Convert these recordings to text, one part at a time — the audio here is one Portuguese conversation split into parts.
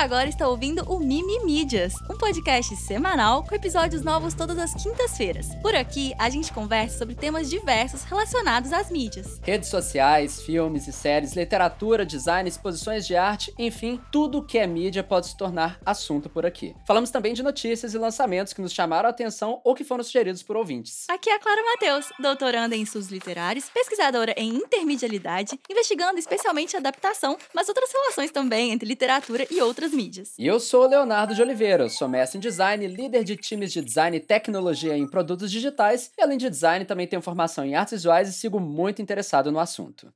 agora está ouvindo o Mimi Mídias, um podcast semanal com episódios novos todas as quintas-feiras. Por aqui, a gente conversa sobre temas diversos relacionados às mídias. Redes sociais, filmes e séries, literatura, design, exposições de arte, enfim, tudo que é mídia pode se tornar assunto por aqui. Falamos também de notícias e lançamentos que nos chamaram a atenção ou que foram sugeridos por ouvintes. Aqui é a Clara Matheus, doutoranda em estudos literários, pesquisadora em intermedialidade, investigando especialmente adaptação, mas outras relações também entre literatura e outras mídias. E eu sou o Leonardo de Oliveira, sou mestre em design, líder de times de design e tecnologia em produtos digitais, e além de design também tenho formação em artes visuais e sigo muito interessado no assunto.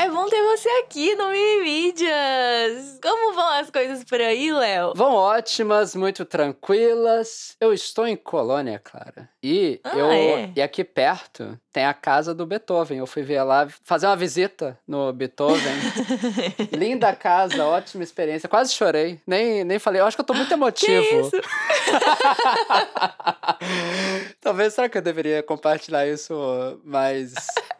É bom ter você aqui no Mimimídias! Como vão as coisas por aí, Léo? Vão ótimas, muito tranquilas. Eu estou em Colônia, Clara. E Ah, eu é? e aqui perto tem a casa do Beethoven. Eu fui ver lá, fazer uma visita no Beethoven. Linda casa, ótima experiência. Quase chorei. Nem, nem falei. Eu acho que eu tô muito emotivo. Que isso? Talvez será que eu deveria compartilhar isso mais,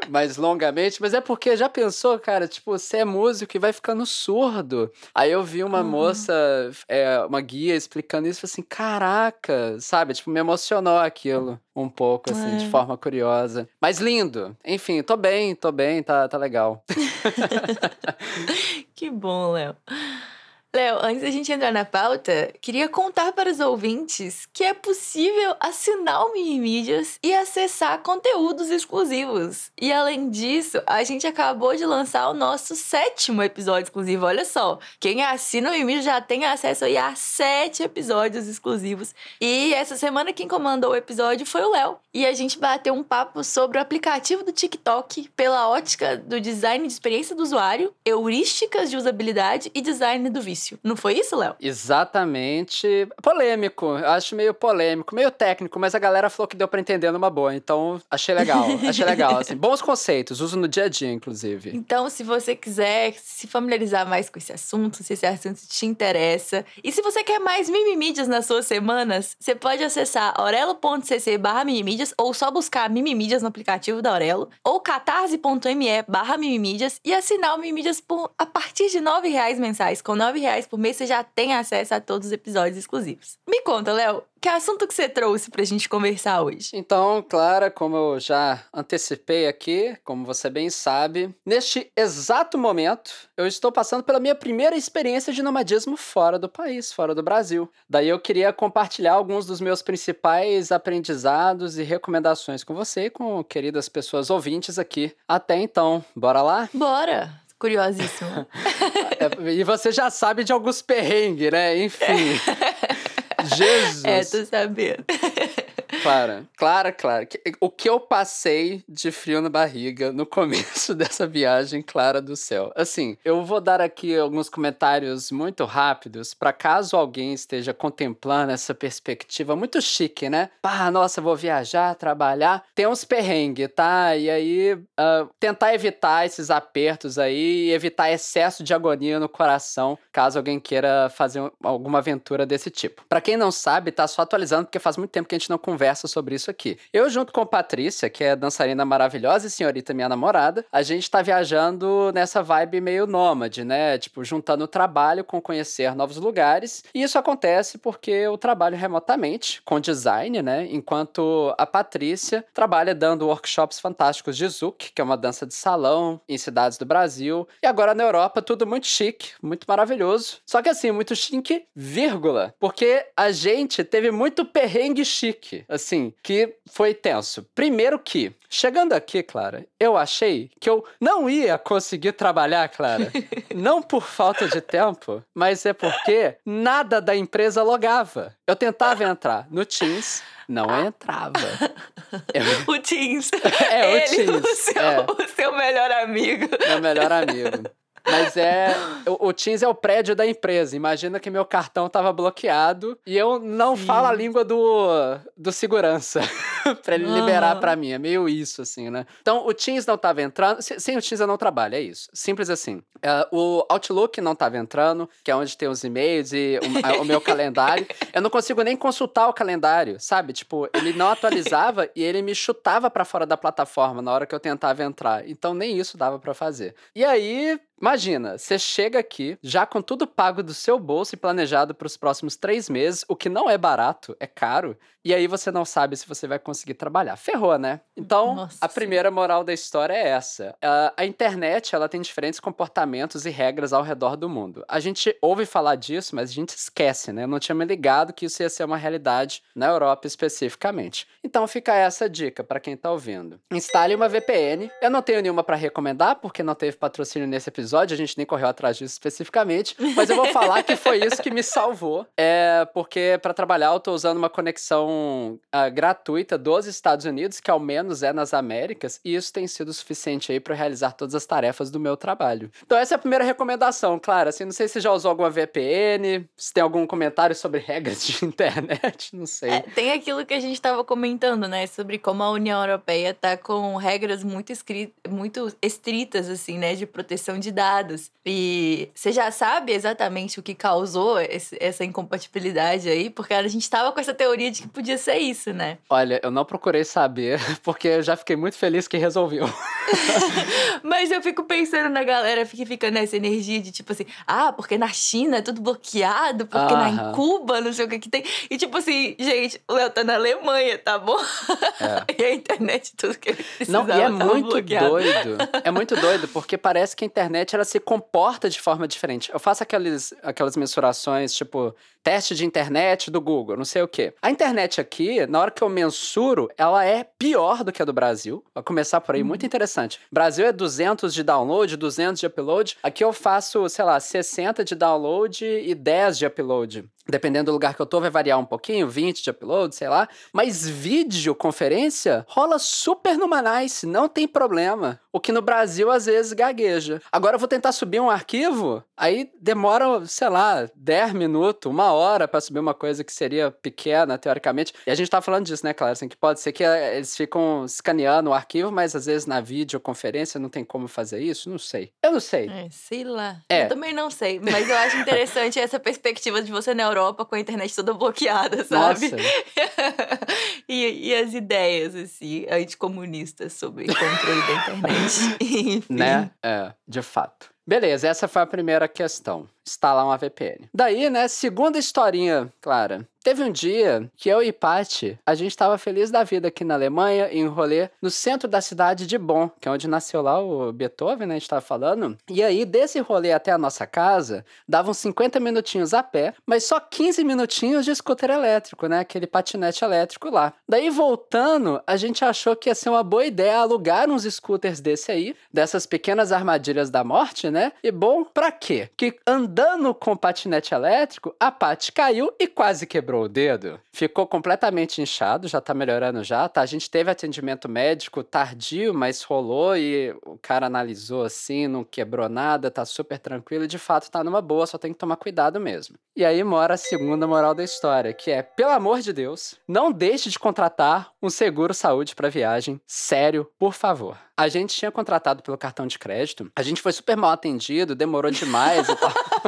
mais longamente? Mas é porque já pensou, cara, tipo, você é músico e vai ficando surdo. Aí eu vi uma Uhum. moça, é, uma guia explicando isso, assim, caraca, sabe? Tipo, me emocionou aquilo um pouco, assim, de É. forma curiosa. Mas lindo. Enfim, tô bem, tô bem, tá, tá legal. Que bom, Léo. Léo, antes da gente entrar na pauta, queria contar para os ouvintes que é possível assinar o Mimimídias e acessar conteúdos exclusivos. E além disso, a gente acabou de lançar o nosso sétimo episódio exclusivo. Olha só, quem assina o Mimimídias já tem acesso a sete episódios exclusivos. E essa semana quem comandou o episódio foi o Léo. E a gente bateu um papo sobre o aplicativo do TikTok pela ótica do design de experiência do usuário, heurísticas de usabilidade e design do vício. Não foi isso, Léo? Exatamente. Polêmico, eu acho meio polêmico, meio técnico, mas a galera falou que deu pra entender numa boa, então achei legal, achei legal, assim. Bons conceitos, uso no dia a dia, inclusive. Então, se você quiser se familiarizar mais com esse assunto, se esse assunto te interessa, e se você quer mais mimimídias nas suas semanas, você pode acessar orelo.cc barra mimimídias ou só buscar mimimídias no aplicativo da Orelo, ou catarse.me barra mimimídias e assinar o Mimimídias por a partir de 9 reais mensais. Com R$ 9 reais por mês, você já tem acesso a todos os episódios exclusivos. Me conta, Léo, que assunto que você trouxe pra gente conversar hoje? Então, Clara, como eu já antecipei aqui, como você bem sabe, neste exato momento, eu estou passando pela minha primeira experiência de nomadismo fora do país, fora do Brasil. Daí eu queria compartilhar alguns dos meus principais aprendizados e recomendações com você e com queridas pessoas ouvintes aqui. Até então, bora lá? Bora! Curiosíssima. É, e você já sabe de alguns perrengues, né? Enfim. Jesus. é, tô sabendo. Clara, Clara, Clara, o que eu passei de frio na barriga no começo dessa viagem, Clara do céu. Assim, eu vou dar aqui alguns comentários muito rápidos para caso alguém esteja contemplando essa perspectiva muito chique, né? Pá, nossa, vou viajar, trabalhar, tem uns perrengues, tá? E aí, ah, tentar evitar esses apertos aí e evitar excesso de agonia no coração, caso alguém queira fazer um- alguma aventura desse tipo. Pra quem não sabe, tá só atualizando, porque faz muito tempo que a gente não conversa sobre isso aqui. Eu, junto com Patrícia, que é dançarina maravilhosa e senhorita minha namorada, a gente tá viajando nessa vibe meio nômade, né? Tipo, juntando o trabalho com conhecer novos lugares. E isso acontece porque eu trabalho remotamente com design, né? Enquanto a Patrícia trabalha dando workshops fantásticos de Zouk, que é uma dança de salão em cidades do Brasil. E agora na Europa, tudo muito chique, muito maravilhoso. Só que assim, muito chique, vírgula. Porque a gente teve muito perrengue chique, assim, que foi tenso. Primeiro que, chegando aqui, Clara, eu achei que eu não ia conseguir trabalhar, Clara. não por falta de tempo, mas é porque nada da empresa logava. Eu tentava entrar no Teams, não entrava. Eu- O Teams. É, o Ele, Teams, O seu, é. o seu melhor amigo. Meu melhor amigo. Mas é. O, o Teams é o prédio da empresa. Imagina que meu cartão tava bloqueado e eu não Sim. falo a língua do, do segurança pra ele liberar Aham. pra mim. É meio isso, assim, né? Então, o Teams não tava entrando. Se- Sem o Teams eu não trabalho, é isso. Simples assim. É, o Outlook não tava entrando, que é onde tem os e-mails e o, o meu calendário. Eu não consigo nem consultar o calendário, sabe? Tipo, ele não atualizava e ele me chutava pra fora da plataforma na hora que eu tentava entrar. Então, nem isso dava pra fazer. E aí, Imagina, você chega aqui já com tudo pago do seu bolso e planejado para os próximos três meses, o que não é barato, é caro, e aí você não sabe se você vai conseguir trabalhar. Ferrou, né? Então, Nossa a primeira moral da história é essa. A, internet, ela tem diferentes comportamentos e regras ao redor do mundo. A gente ouve falar disso, mas a gente esquece, né? Eu não tinha me ligado que isso ia ser uma realidade na Europa especificamente. Então fica essa dica para quem tá ouvindo. Instale uma VPN. Eu não tenho nenhuma para recomendar, porque não teve patrocínio nesse episódio, a gente nem correu atrás disso especificamente, mas eu vou falar que foi isso que me salvou. É porque para trabalhar eu tô usando uma conexão uh, gratuita dos Estados Unidos, que ao menos é nas Américas, e isso tem sido suficiente aí para realizar todas as tarefas do meu trabalho. Então essa é a primeira recomendação, claro, assim, não sei se já usou alguma VPN, se tem algum comentário sobre regras de internet, não sei. É, tem aquilo que a gente estava comentando, né, sobre como a União Europeia tá com regras muito, muito estritas, assim, né, de proteção de dados. E você já sabe exatamente o que causou esse, essa incompatibilidade aí, porque a gente estava com essa teoria de que podia ser isso, né? Olha, eu não procurei saber, porque eu já fiquei muito feliz que resolveu. Mas eu fico pensando na galera que fica nessa energia de tipo assim, ah, porque na China é tudo bloqueado, porque na em Cuba não sei o que que tem. E tipo assim, gente, o Léo tá na Alemanha, tá bom? É. e a internet, tudo que ele precisava Não, e é muito bloqueado. doido. É muito doido, porque parece que a internet ela se comporta de forma diferente. Eu faço aqueles, aquelas mensurações, tipo, teste de internet do Google, não sei o quê. A internet aqui, na hora que eu mensuro, ela é pior do que a do Brasil. Vou começar por aí, muito interessante. Brasil é 200 de download, 200 de upload. Aqui eu faço, sei lá, 60 de download e 10 de upload. Dependendo do lugar que eu tô, vai variar um pouquinho, 20 de upload, sei lá. Mas vídeo, conferência, rola super numa nice, não tem problema. O que no Brasil às vezes gagueja. Agora eu vou tentar subir um arquivo, aí demora, sei lá, 10 minutos, uma hora para subir uma coisa que seria pequena, teoricamente. E a gente tá falando disso, né, claro? Assim, que pode ser que eh, eles ficam escaneando o arquivo, mas às vezes na videoconferência não tem como fazer isso, não sei. Eu não sei. É, sei lá. É. Eu também não sei, mas eu acho interessante essa perspectiva de você na Europa com a internet toda bloqueada, sabe? E, e as ideias, assim, anticomunistas sobre controle da internet. Enfim. Né? É, de fato. Beleza, essa foi a primeira questão. Instalar uma VPN. Daí, né, segunda historinha, Clara. Teve um dia que eu e Paty, a gente estava feliz da vida aqui na Alemanha, em um rolê no centro da cidade de Bonn, que é onde nasceu lá o Beethoven, né, a gente tava falando. E aí, desse rolê até a nossa casa, davam 50 minutinhos a pé, mas só 15 minutinhos de scooter elétrico, né, aquele patinete elétrico lá. Daí, voltando, a gente achou que ia ser uma boa ideia alugar uns scooters desse aí, dessas pequenas armadilhas da morte, né? E bom, pra quê? Que andando com o patinete elétrico, a Paty caiu e quase quebrou o dedo. Ficou completamente inchado, já tá melhorando já, tá? A gente teve atendimento médico tardio, mas rolou e o cara analisou assim, não quebrou nada, tá super tranquilo e de fato tá numa boa, só tem que tomar cuidado mesmo. E aí mora a segunda moral da história, que é, pelo amor de Deus, não deixe de contratar um seguro saúde para viagem. Sério, por favor. A gente tinha contratado pelo cartão de crédito, a gente foi super mal atendido, demorou demais e tal.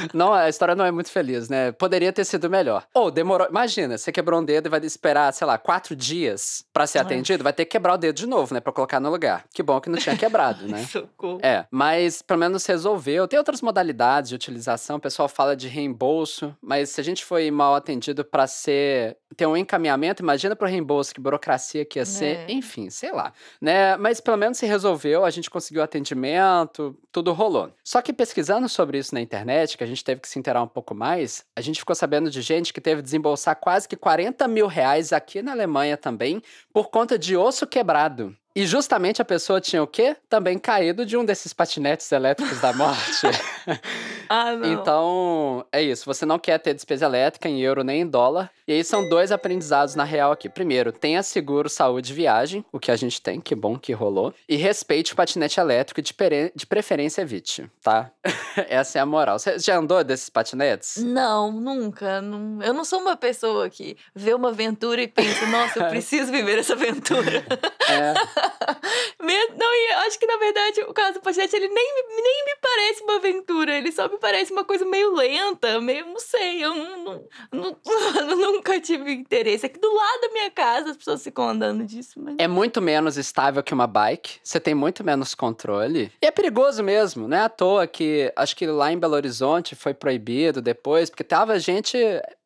Não, a história não é muito feliz, né? Poderia ter sido melhor. Ou demorou. Imagina, você quebrou um dedo e vai esperar, sei lá, quatro dias para ser atendido, vai ter que quebrar o dedo de novo, né? Pra colocar no lugar. Que bom que não tinha quebrado, né? Socorro. É, mas pelo menos resolveu. Tem outras modalidades de utilização, o pessoal fala de reembolso, mas se a gente foi mal atendido para ser ter um encaminhamento, imagina pro reembolso, que burocracia que ia ser, É. enfim, sei lá, né? Mas pelo menos se resolveu, a gente conseguiu atendimento, tudo rolou. Só que pesquisando sobre isso na internet, que a gente teve que se inteirar um pouco mais, a gente ficou sabendo de gente que teve que desembolsar quase que 40 mil reais aqui na Alemanha também, por conta de osso quebrado. E justamente a pessoa tinha o quê? Também caído de um desses patinetes elétricos da morte. Ah, não. Então, é isso. Você não quer ter despesa elétrica em euro nem em dólar. E aí são dois aprendizados na real aqui. Primeiro, tenha seguro saúde e viagem, o que a gente tem, que bom que rolou. E respeite o patinete elétrico e de, pere- de preferência evite, tá? Essa é a moral. Você já andou desses patinetes? Não, nunca. Não- eu não sou uma pessoa que vê uma aventura e pensa, nossa, eu preciso viver essa aventura. É. Não, e eu acho que na verdade o caso do Pochete, ele nem, nem me parece uma aventura, ele só me parece uma coisa meio lenta, meio, não sei, eu não, não, não, nunca tive interesse. Aqui do lado da minha casa as pessoas ficam andando disso. Mas... É muito menos estável que uma bike, você tem muito menos controle. E é perigoso mesmo, não é à toa que acho que lá em Belo Horizonte foi proibido depois, porque tava gente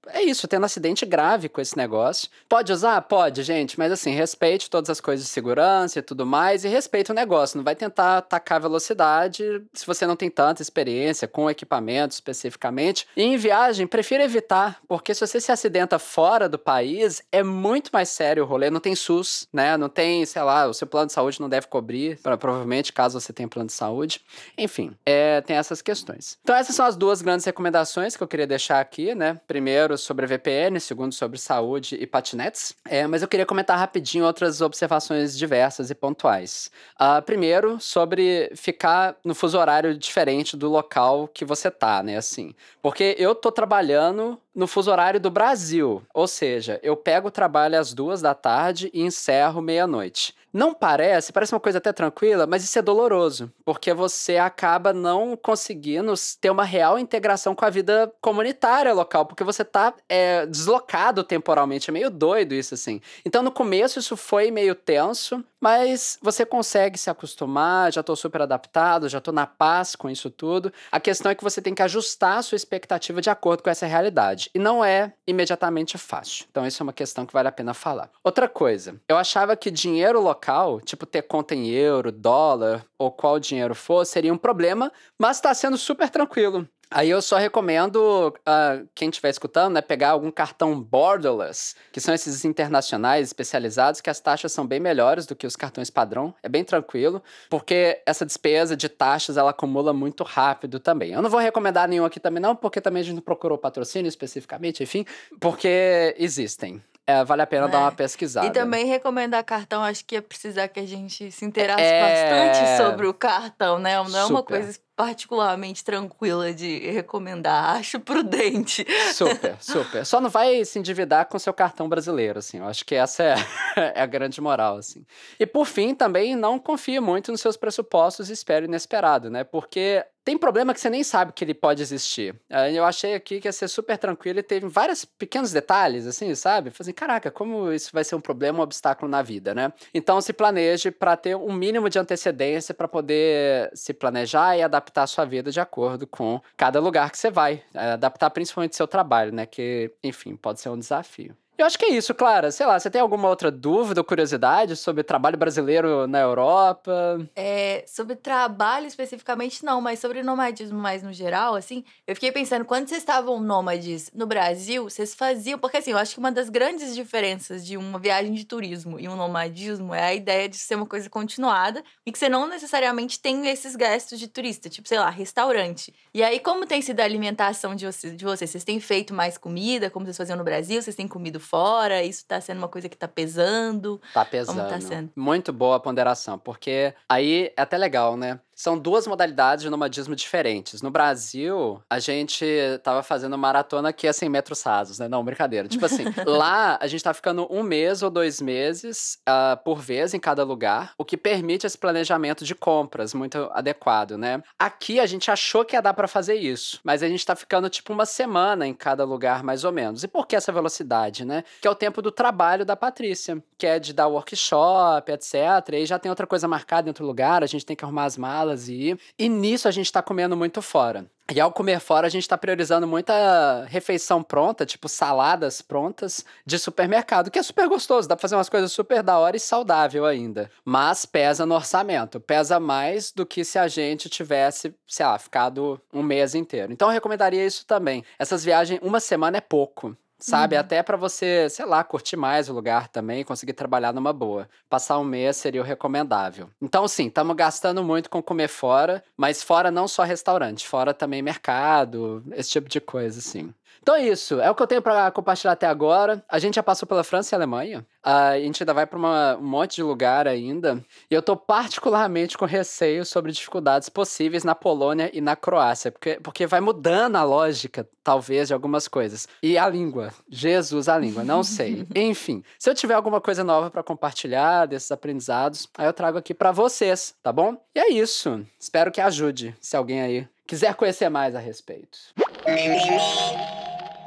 é isso, tendo acidente grave com esse negócio. Pode usar? Pode, gente, mas assim, respeite todas as coisas de segurança e tudo mais e respeite o negócio. Não vai tentar atacar a velocidade se você não tem tanta experiência com equipamento especificamente. E em viagem, prefira evitar, porque se você se acidenta fora do país, é muito mais sério o rolê. Não tem SUS, né? Não tem, sei lá, o seu plano de saúde não deve cobrir, provavelmente, caso você tenha plano de saúde. Enfim, é, tem essas questões. Então, essas são as duas grandes recomendações que eu queria deixar aqui, né? Primeiro, sobre VPN, segundo sobre saúde e patinetes. É, mas eu queria comentar rapidinho outras observações diversas e pontuais. Uh, primeiro, sobre ficar no fuso horário diferente do local que você tá, né? Assim, porque eu tô trabalhando no fuso horário do Brasil, ou seja, eu pego o trabalho às duas da tarde e encerro meia-noite. Não parece, parece uma coisa até tranquila, mas isso é doloroso, porque você acaba não conseguindo ter uma real integração com a vida comunitária local, porque você tá é, deslocado temporalmente. É meio doido isso, assim. Então, no começo, isso foi meio tenso, mas você consegue se acostumar, já tô super adaptado, já tô na paz com isso tudo. A questão é que você tem que ajustar a sua expectativa de acordo com essa realidade. E não é imediatamente fácil. Então, isso é uma questão que vale a pena falar. Outra coisa, eu achava que dinheiro local local, tipo ter conta em euro, dólar ou qual dinheiro for, seria um problema, mas está sendo super tranquilo. Aí eu só recomendo uh, quem estiver escutando, né, pegar algum cartão borderless, que são esses internacionais especializados, que as taxas são bem melhores do que os cartões padrão. É bem tranquilo, porque essa despesa de taxas ela acumula muito rápido também. Eu não vou recomendar nenhum aqui também não, porque também a gente não procurou patrocínio especificamente, enfim, porque existem. É, vale a pena é. dar uma pesquisada. E também recomendar cartão, acho que é precisar que a gente se interasse é... bastante sobre o cartão, né? Não é Super. uma coisa particularmente tranquila de recomendar, acho prudente. Super, super. Só não vai se endividar com seu cartão brasileiro, assim. Eu acho que essa é, é a grande moral, assim. E por fim, também não confie muito nos seus pressupostos e espere inesperado, né? Porque tem problema que você nem sabe que ele pode existir. Eu achei aqui que ia ser super tranquilo e teve vários pequenos detalhes, assim, sabe? Falei assim, caraca, como isso vai ser um problema, um obstáculo na vida, né? Então se planeje para ter um mínimo de antecedência para poder se planejar e adaptar a sua vida de acordo com cada lugar que você vai. É, adaptar principalmente seu trabalho, né? Que, enfim, pode ser um desafio. Eu acho que é isso, Clara. Sei lá, você tem alguma outra dúvida ou curiosidade sobre trabalho brasileiro na Europa? É, sobre trabalho especificamente não, mas sobre nomadismo mais no geral, assim, eu fiquei pensando, quando vocês estavam nômades no Brasil, vocês faziam, porque assim, eu acho que uma das grandes diferenças de uma viagem de turismo e um nomadismo é a ideia de ser uma coisa continuada e que você não necessariamente tem esses gastos de turista, tipo, sei lá, restaurante. E aí, como tem sido a alimentação de vocês? De vocês? Vocês têm feito mais comida, como vocês faziam no Brasil? Vocês têm comido fora? Isso tá sendo uma coisa que tá pesando? Tá pesando. Tá sendo? Muito boa a ponderação, porque aí é até legal, né? São duas modalidades de nomadismo diferentes. No Brasil, a gente tava fazendo maratona aqui a 100 metros rasos, né? Não, brincadeira. Tipo assim, lá a gente tá ficando um mês ou dois meses uh, por vez em cada lugar, o que permite esse planejamento de compras muito adequado, né? Aqui a gente achou que ia dar para fazer isso, mas a gente tá ficando tipo uma semana em cada lugar, mais ou menos. E por que essa velocidade, né? Que é o tempo do trabalho da Patrícia, que é de dar workshop, etc. E aí já tem outra coisa marcada em outro lugar, a gente tem que arrumar as malas e. E nisso a gente tá comendo muito fora. E ao comer fora, a gente tá priorizando muita refeição pronta, tipo saladas prontas de supermercado, que é super gostoso, dá pra fazer umas coisas super da hora e saudável ainda. Mas pesa no orçamento, pesa mais do que se a gente tivesse, sei lá, ficado um mês inteiro. Então eu recomendaria isso também. Essas viagens, uma semana é pouco sabe? Uhum. Até para você, sei lá, curtir mais o lugar também, conseguir trabalhar numa boa. Passar um mês seria o recomendável. Então, sim, estamos gastando muito com comer fora, mas fora não só restaurante, fora também mercado, esse tipo de coisa, assim. Então é isso. É o que eu tenho para compartilhar até agora. A gente já passou pela França e Alemanha. A gente ainda vai para um monte de lugar ainda. E eu tô particularmente com receio sobre dificuldades possíveis na Polônia e na Croácia. Porque, porque vai mudando a lógica, talvez, de algumas coisas. E a língua. Jesus, a língua. Não sei. Enfim, se eu tiver alguma coisa nova para compartilhar desses aprendizados, aí eu trago aqui para vocês, tá bom? E é isso. Espero que ajude, se alguém aí quiser conhecer mais a respeito.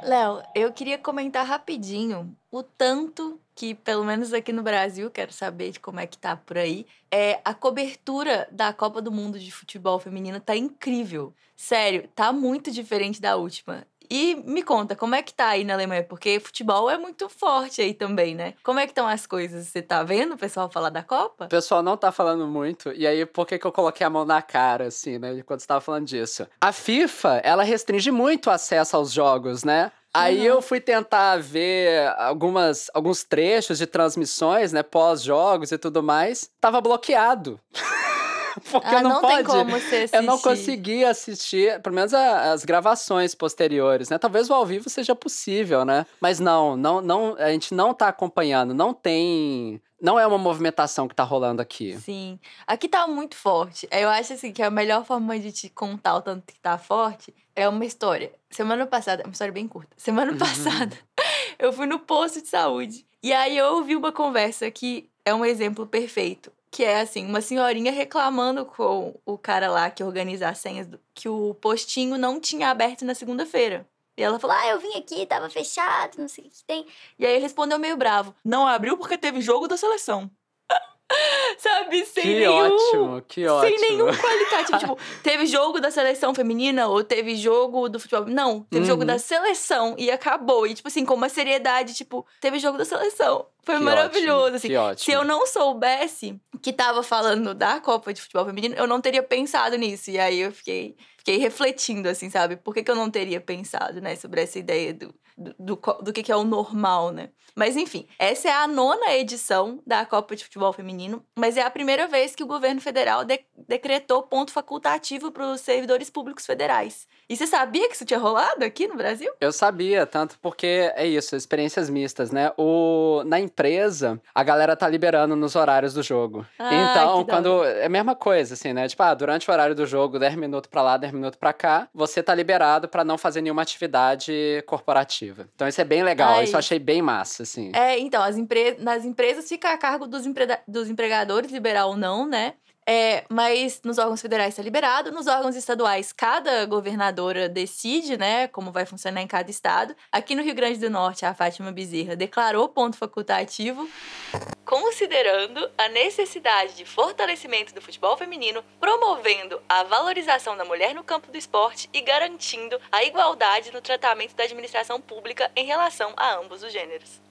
Léo, eu queria comentar rapidinho o tanto que, pelo menos aqui no Brasil, quero saber de como é que tá por aí, é a cobertura da Copa do Mundo de futebol feminino tá incrível. Sério, tá muito diferente da última. E me conta, como é que tá aí na Alemanha? Porque futebol é muito forte aí também, né? Como é que estão as coisas? Você tá vendo o pessoal falar da Copa? O pessoal não tá falando muito. E aí, por que, que eu coloquei a mão na cara, assim, né? Quando você tava falando disso? A FIFA, ela restringe muito o acesso aos jogos, né? Aí eu fui tentar ver algumas, alguns trechos de transmissões, né, pós-jogos e tudo mais. Tava bloqueado. Porque ah, não, não pode. Tem como você assistir. Eu não consegui assistir, pelo menos a, as gravações posteriores, né? Talvez o ao vivo seja possível, né? Mas não, não, não, a gente não tá acompanhando, não tem não é uma movimentação que tá rolando aqui. Sim. Aqui tá muito forte. Eu acho assim que a melhor forma de te contar o tanto que tá forte é uma história. Semana passada, uma história bem curta. Semana uhum. passada, eu fui no posto de saúde. E aí eu ouvi uma conversa que é um exemplo perfeito que é assim, uma senhorinha reclamando com o cara lá que organiza as senhas, que o postinho não tinha aberto na segunda-feira. E ela falou: Ah, eu vim aqui, tava fechado, não sei o que tem. E aí ele respondeu meio bravo: Não abriu porque teve jogo da seleção. Sabe, sem que nenhum. Ótimo, que ótimo. Sem nenhum qualitativo. tipo, teve jogo da seleção feminina ou teve jogo do futebol. Não, teve uhum. jogo da seleção e acabou. E, tipo assim, com uma seriedade, tipo, teve jogo da seleção. Foi que maravilhoso, ótimo, assim. Que ótimo. Se eu não soubesse que tava falando da Copa de Futebol Feminino, eu não teria pensado nisso. E aí eu fiquei, fiquei refletindo, assim, sabe? Por que, que eu não teria pensado, né, sobre essa ideia do do, do, do que, que é o normal, né? Mas enfim, essa é a nona edição da Copa de Futebol Feminino, mas é a primeira vez que o governo federal de, decretou ponto facultativo para os servidores públicos federais. E você sabia que isso tinha rolado aqui no Brasil? Eu sabia, tanto porque é isso, experiências mistas, né? O, na empresa, a galera tá liberando nos horários do jogo. Ah, então, quando. É a mesma coisa, assim, né? Tipo, ah, durante o horário do jogo, 10 minutos pra lá, 10 minutos pra cá, você tá liberado para não fazer nenhuma atividade corporativa. Então, isso é bem legal, Ai. isso eu achei bem massa, assim. É, então, as empre... nas empresas fica a cargo dos, empre... dos empregadores liberar ou não, né? É, mas nos órgãos federais está liberado, nos órgãos estaduais, cada governadora decide, né, como vai funcionar em cada estado. Aqui no Rio Grande do Norte, a Fátima Bezerra declarou ponto facultativo, considerando a necessidade de fortalecimento do futebol feminino, promovendo a valorização da mulher no campo do esporte e garantindo a igualdade no tratamento da administração pública em relação a ambos os gêneros.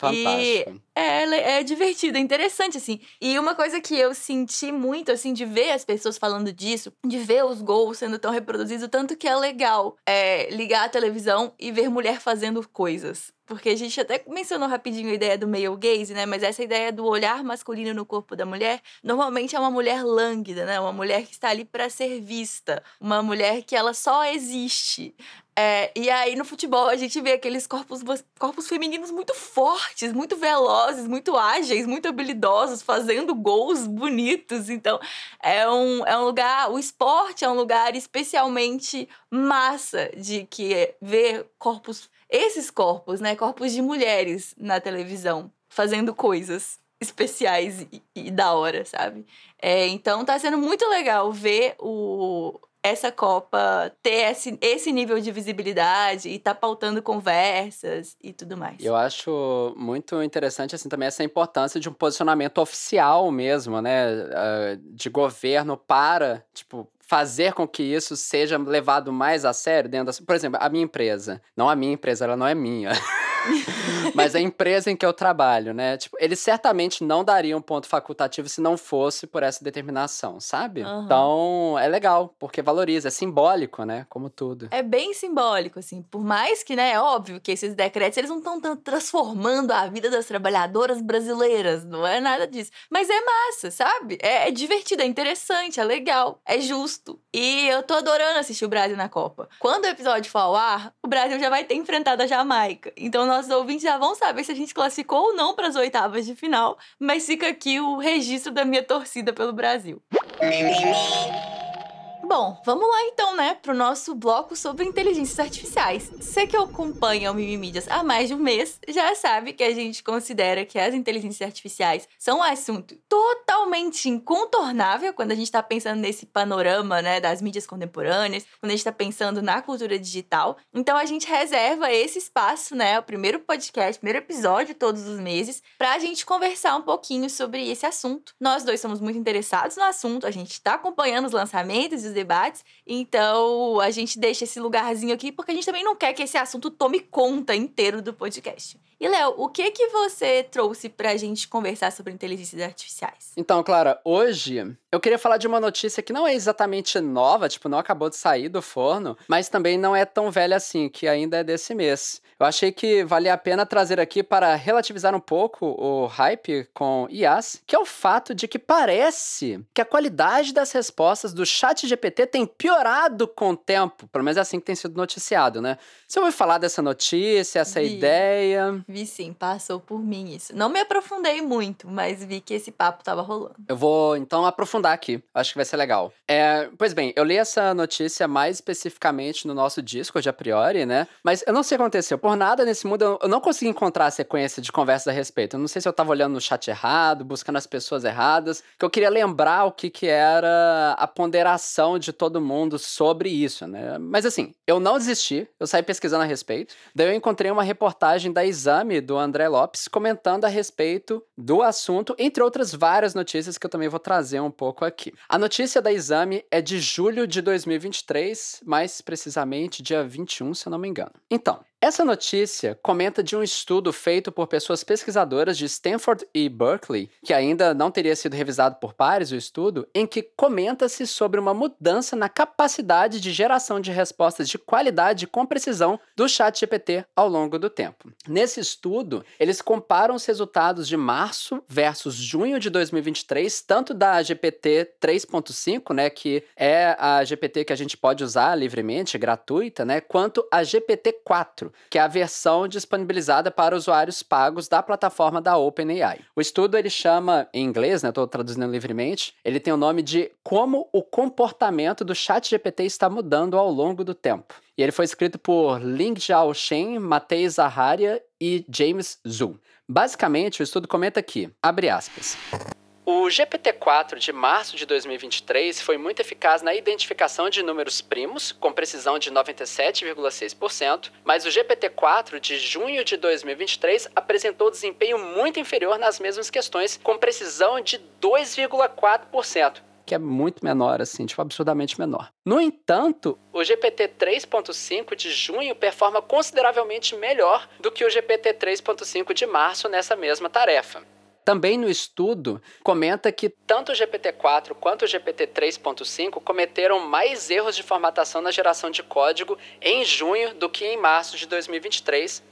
Fantástico. E é, é divertido, é interessante, assim. E uma coisa que eu senti muito, assim, de ver as pessoas falando disso, de ver os gols sendo tão reproduzidos, tanto que é legal é, ligar a televisão e ver mulher fazendo coisas. Porque a gente até mencionou rapidinho a ideia do male gaze, né? Mas essa ideia do olhar masculino no corpo da mulher, normalmente é uma mulher lânguida, né? Uma mulher que está ali para ser vista, uma mulher que ela só existe. É, e aí no futebol a gente vê aqueles corpos, corpos femininos muito fortes, muito velozes, muito ágeis, muito habilidosos, fazendo gols bonitos. Então é um, é um lugar, o esporte é um lugar especialmente massa de que ver corpos, esses corpos, né? Corpos de mulheres na televisão, fazendo coisas especiais e, e da hora, sabe? É, então tá sendo muito legal ver o, essa Copa ter esse, esse nível de visibilidade e tá pautando conversas e tudo mais. Eu acho muito interessante, assim, também essa importância de um posicionamento oficial mesmo, né, ah, de governo para, tipo, fazer com que isso seja levado mais a sério dentro da... Por exemplo, a minha empresa. Não a minha empresa, ela não é minha. mas a empresa em que eu trabalho, né? Tipo, eles certamente não dariam ponto facultativo se não fosse por essa determinação, sabe? Aham. Então, é legal, porque valoriza, é simbólico, né? Como tudo. É bem simbólico, assim. Por mais que, né, é óbvio que esses decretos, eles não estão transformando a vida das trabalhadoras brasileiras. Não é nada disso. Mas é massa, sabe? É, é divertido, é interessante, é legal, é justo. E eu tô adorando assistir o Brasil na Copa. Quando o episódio for ao ar, o Brasil já vai ter enfrentado a Jamaica. Então, nossos ouvintes já vão saber se a gente classificou ou não para as oitavas de final. Mas fica aqui o registro da minha torcida pelo Brasil. Bom, vamos lá então, né, pro nosso bloco sobre inteligências artificiais. Você que acompanha o Mimimídias há mais de um mês, já sabe que a gente considera que as inteligências artificiais são um assunto totalmente incontornável quando a gente tá pensando nesse panorama, né, das mídias contemporâneas, quando a gente tá pensando na cultura digital. Então a gente reserva esse espaço, né, o primeiro podcast, primeiro episódio todos os meses, pra gente conversar um pouquinho sobre esse assunto. Nós dois somos muito interessados no assunto, a gente tá acompanhando os lançamentos e os debates. Então, a gente deixa esse lugarzinho aqui porque a gente também não quer que esse assunto tome conta inteiro do podcast. E, Léo, o que que você trouxe pra gente conversar sobre inteligências artificiais? Então, Clara, hoje eu queria falar de uma notícia que não é exatamente nova, tipo, não acabou de sair do forno, mas também não é tão velha assim, que ainda é desse mês. Eu achei que valia a pena trazer aqui para relativizar um pouco o hype com IAs, que é o fato de que parece que a qualidade das respostas do chat GPT tem piorado com o tempo. Pelo menos é assim que tem sido noticiado, né? Você ouviu falar dessa notícia, essa Vi. ideia? Vi sim, passou por mim isso. Não me aprofundei muito, mas vi que esse papo tava rolando. Eu vou então aprofundar aqui. Acho que vai ser legal. É, pois bem, eu li essa notícia mais especificamente no nosso Discord a priori, né? Mas eu não sei o que aconteceu. Por nada nesse mundo eu- não consegui encontrar a sequência de conversas a respeito. Eu não sei se eu tava olhando no chat errado, buscando as pessoas erradas. Que eu queria lembrar o que, que era a ponderação de todo mundo sobre isso, né? Mas assim, eu não desisti. Eu saí pesquisando a respeito. Daí eu encontrei uma reportagem da Exame do André Lopes comentando a respeito do assunto, entre outras várias notícias que eu também vou trazer um pouco aqui. A notícia da Exame é de julho de 2023, mais precisamente dia 21, se eu não me engano. Então, essa notícia comenta de um estudo feito por pessoas pesquisadoras de Stanford e Berkeley, que ainda não teria sido revisado por pares o estudo, em que comenta-se sobre uma mudança na capacidade de geração de respostas de qualidade e com precisão do chat GPT ao longo do tempo. Nesse estudo, eles comparam os resultados de março versus junho de 2023, tanto da GPT 3.5, né, que é a GPT que a gente pode usar livremente, gratuita, né, quanto a GPT-4, que é a versão disponibilizada para usuários pagos da plataforma da OpenAI. O estudo ele chama, em inglês, né, estou traduzindo livremente, ele tem o nome de Como o comportamento do chat GPT está mudando ao longo do tempo. E ele foi escrito por Ling Jiao Shen, Matei Zaharia e James Zhu. Basicamente, o estudo comenta aqui, abre aspas. O GPT-4 de março de 2023 foi muito eficaz na identificação de números primos, com precisão de 97,6%, mas o GPT-4 de junho de 2023 apresentou desempenho muito inferior nas mesmas questões, com precisão de 2,4% que é muito menor, assim, tipo, absurdamente menor. No entanto, o GPT 3.5 de junho performa consideravelmente melhor do que o GPT 3.5 de março nessa mesma tarefa. Também no estudo, comenta que tanto o GPT-4 quanto o GPT 3.5 cometeram mais erros de formatação na geração de código em junho do que em março de 2023,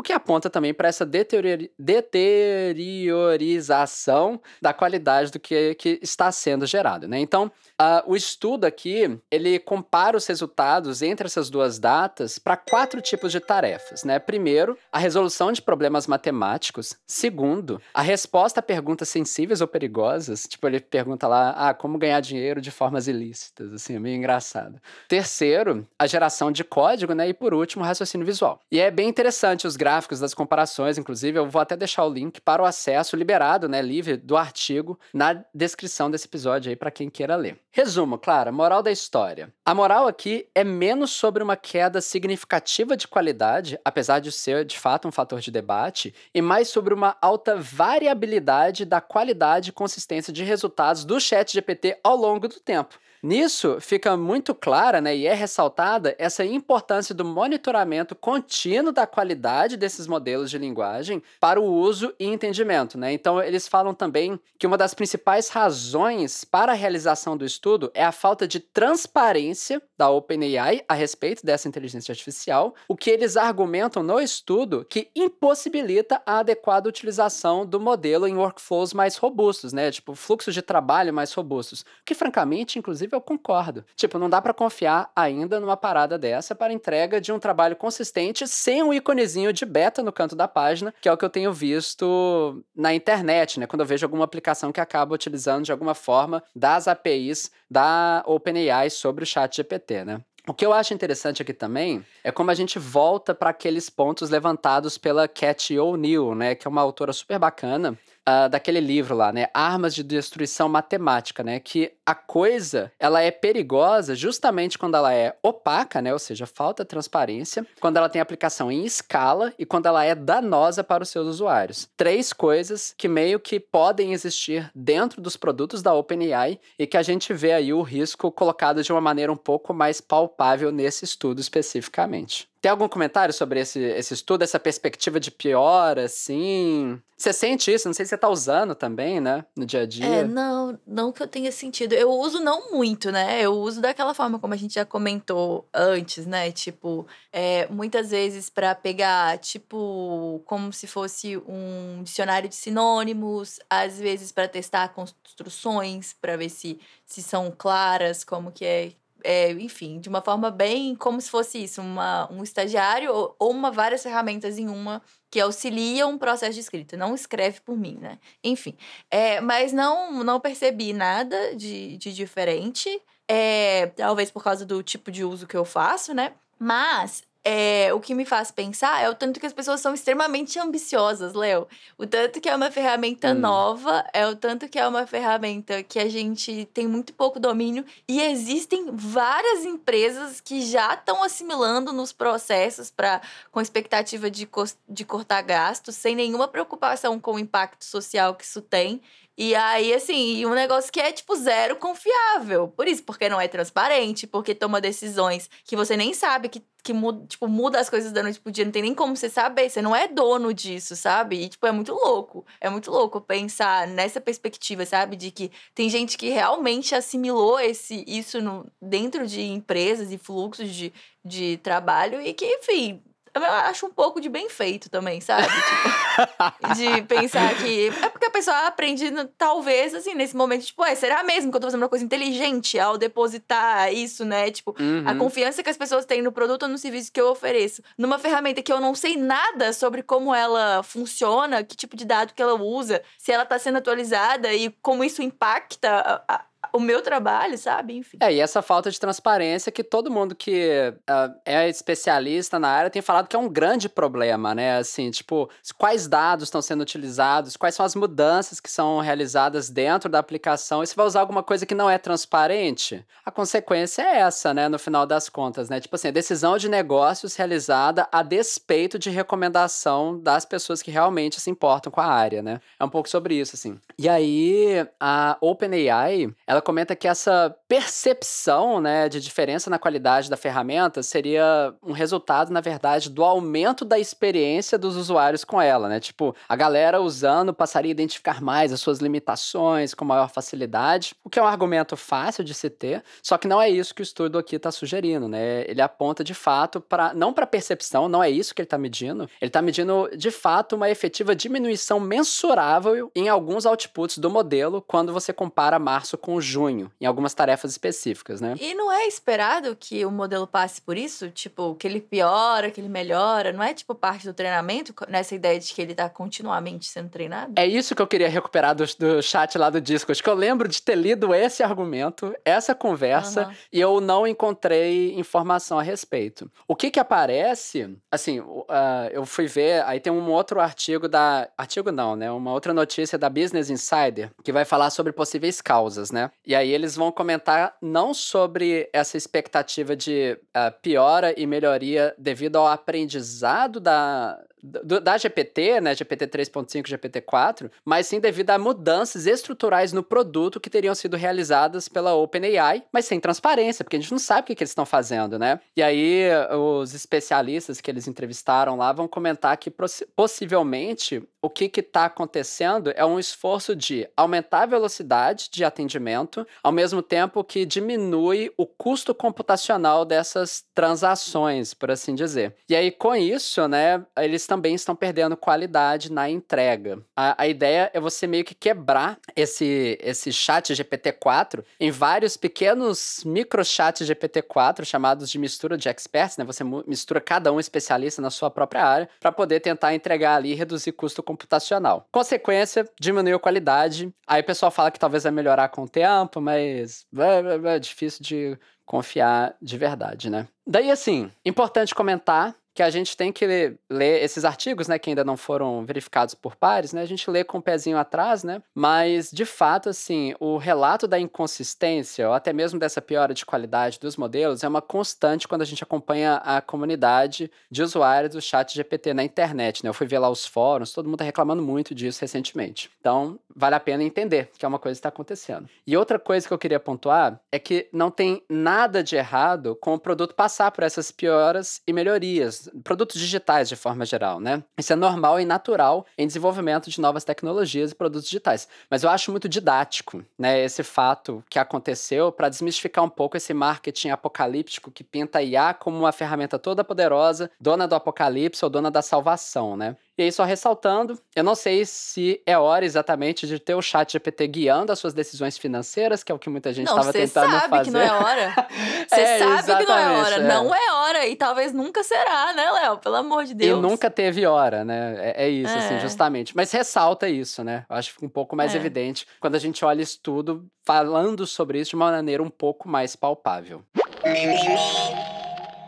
o que aponta também para essa deteriori deteriorização da qualidade do que, que está sendo gerado. Né? Então, uh, o estudo aqui, ele compara os resultados entre essas duas datas para quatro tipos de tarefas. Né? Primeiro, a resolução de problemas matemáticos. Segundo, a resposta a perguntas sensíveis ou perigosas. Tipo, ele pergunta lá, ah, como ganhar dinheiro de formas ilícitas, assim, é meio engraçado. Terceiro, a geração de código, né? E por último, o raciocínio visual. E é bem interessante os gráficos das comparações, inclusive, eu vou até deixar o link para o acesso liberado, né, livre do artigo na descrição desse episódio aí para quem queira ler. Resumo, Clara, moral da história. A moral aqui é menos sobre uma queda significativa de qualidade, apesar de ser de fato um fator de debate, e mais sobre uma alta variabilidade da qualidade e consistência de resultados do chat GPT ao longo do tempo. Nisso fica muito clara, né, e é ressaltada essa importância do monitoramento contínuo da qualidade desses modelos de linguagem para o uso e entendimento, né? Então eles falam também que uma das principais razões para a realização do estudo é a falta de transparência da OpenAI a respeito dessa inteligência artificial, o que eles argumentam no estudo que impossibilita a adequada utilização do modelo em workflows mais robustos, né? Tipo, fluxos de trabalho mais robustos. Que, francamente, inclusive, eu concordo. Tipo, não dá para confiar ainda numa parada dessa para entrega de um trabalho consistente sem um íconezinho de beta no canto da página, que é o que eu tenho visto na internet, né? Quando eu vejo alguma aplicação que acaba utilizando de alguma forma das APIs da OpenAI sobre o chat GPT, né? O que eu acho interessante aqui também é como a gente volta para aqueles pontos levantados pela Cat O'Neill, né, que é uma autora super bacana, uh, daquele livro lá, né? Armas de Destruição Matemática, né? Que a coisa, ela é perigosa justamente quando ela é opaca, né? Ou seja, falta transparência, quando ela tem aplicação em escala e quando ela é danosa para os seus usuários. Três coisas que meio que podem existir dentro dos produtos da OpenAI e que a gente vê aí o risco colocado de uma maneira um pouco mais palpável nesse estudo especificamente. Tem algum comentário sobre esse, esse estudo, essa perspectiva de piora, assim? Você sente isso? Não sei se você tá usando também, né? No dia a dia. É, não, não que eu tenha sentido. Eu uso não muito, né? Eu uso daquela forma como a gente já comentou antes, né? Tipo, é, muitas vezes para pegar, tipo, como se fosse um dicionário de sinônimos, às vezes para testar construções, para ver se, se são claras, como que é é, enfim, de uma forma bem como se fosse isso, uma, um estagiário ou, ou uma várias ferramentas em uma que auxiliam o processo de escrita, não escreve por mim, né? Enfim, é, mas não, não percebi nada de, de diferente, é, talvez por causa do tipo de uso que eu faço, né? Mas é, o que me faz pensar é o tanto que as pessoas são extremamente ambiciosas, Léo. O tanto que é uma ferramenta hum. nova, é o tanto que é uma ferramenta que a gente tem muito pouco domínio. E existem várias empresas que já estão assimilando nos processos para com expectativa de, de cortar gastos, sem nenhuma preocupação com o impacto social que isso tem. E aí, assim, um negócio que é, tipo, zero confiável. Por isso, porque não é transparente, porque toma decisões que você nem sabe que, que muda, tipo, muda as coisas da noite pro dia. Não tem nem como você saber. Você não é dono disso, sabe? E, tipo, é muito louco. É muito louco pensar nessa perspectiva, sabe? De que tem gente que realmente assimilou esse, isso no, dentro de empresas e fluxos de, de trabalho e que, enfim, eu acho um pouco de bem feito também, sabe? Tipo, de pensar que. É porque a pessoa aprende, talvez, assim, nesse momento, tipo, é, será mesmo que eu tô fazendo uma coisa inteligente ao depositar isso, né? Tipo, uhum. a confiança que as pessoas têm no produto ou no serviço que eu ofereço. Numa ferramenta que eu não sei nada sobre como ela funciona, que tipo de dado que ela usa, se ela tá sendo atualizada e como isso impacta a, o meu trabalho, sabe? Enfim. É, e essa falta de transparência que todo mundo que uh, é especialista na área tem falado que é um grande problema, né? Assim, tipo, quais dados estão sendo utilizados, quais são as mudanças que são realizadas dentro da aplicação, e se vai usar alguma coisa que não é transparente, a consequência é essa, né? No final das contas, né? Tipo assim, a decisão de negócios realizada a despeito de recomendação das pessoas que realmente se importam com a área, né? É um pouco sobre isso, assim. E aí, a OpenAI, ela ela comenta que essa percepção né, de diferença na qualidade da ferramenta seria um resultado, na verdade, do aumento da experiência dos usuários com ela. Né? Tipo, a galera usando passaria a identificar mais as suas limitações com maior facilidade, o que é um argumento fácil de se ter, só que não é isso que o estudo aqui está sugerindo. Né? Ele aponta de fato para, não para percepção, não é isso que ele está medindo, ele está medindo de fato uma efetiva diminuição mensurável em alguns outputs do modelo quando você compara março com junho, em algumas tarefas específicas, né? E não é esperado que o modelo passe por isso? Tipo, que ele piora, que ele melhora? Não é, tipo, parte do treinamento, nessa ideia de que ele tá continuamente sendo treinado? É isso que eu queria recuperar do, do chat lá do Discord, que eu lembro de ter lido esse argumento, essa conversa, uhum. e eu não encontrei informação a respeito. O que que aparece, assim, uh, eu fui ver, aí tem um outro artigo da... Artigo não, né? Uma outra notícia da Business Insider, que vai falar sobre possíveis causas, né? E aí eles vão comentar não sobre essa expectativa de uh, piora e melhoria devido ao aprendizado da, da GPT, né, GPT 3.5, GPT 4, mas sim devido a mudanças estruturais no produto que teriam sido realizadas pela OpenAI, mas sem transparência, porque a gente não sabe o que, que eles estão fazendo, né? E aí os especialistas que eles entrevistaram lá vão comentar que possivelmente o que está acontecendo é um esforço de aumentar a velocidade de atendimento, ao mesmo tempo que diminui o custo computacional dessas transações, por assim dizer. E aí, com isso, né, eles também estão perdendo qualidade na entrega. A, a ideia é você meio que quebrar esse, esse chat GPT-4 em vários pequenos micro chats GPT-4 chamados de mistura de experts, né? Você mistura cada um especialista na sua própria área para poder tentar entregar ali e reduzir custo computacional. Consequência, diminuiu a qualidade. Aí o pessoal fala que talvez vai melhorar com o tempo, mas é, é, é difícil de confiar de verdade, né? Daí, assim, importante comentar que a gente tem que ler, ler, esses artigos, né, que ainda não foram verificados por pares, né, a gente lê com o pezinho atrás, né, mas de fato, assim, o relato da inconsistência, ou até mesmo dessa piora de qualidade dos modelos, é uma constante quando a gente acompanha a comunidade de usuários do chat GPT na internet, né, eu fui ver lá os fóruns, todo mundo tá reclamando muito disso recentemente. Então, vale a pena entender que é uma coisa que está acontecendo. E outra coisa que eu queria pontuar é que não tem nada de errado com o produto passar por essas pioras e melhorias produtos digitais de forma geral, né? Isso é normal e natural em desenvolvimento de novas tecnologias e produtos digitais. Mas eu acho muito didático, né, esse fato que aconteceu para desmistificar um pouco esse marketing apocalíptico que pinta a IA como uma ferramenta toda poderosa, dona do apocalipse ou dona da salvação, né? E aí, só ressaltando, eu não sei se é hora exatamente de ter o chat GPT guiando as suas decisões financeiras, que é o que muita gente estava tentando fazer. Você sabe que não é hora. Você é, sabe que não é hora. É. Não é hora e talvez nunca será, né, Léo? Pelo amor de Deus. E nunca teve hora, né? É, é isso, assim, é. assim, justamente. Mas ressalta isso, né? Eu acho que fica um pouco mais é. evidente quando a gente olha isso tudo falando sobre isso de uma maneira um pouco mais palpável.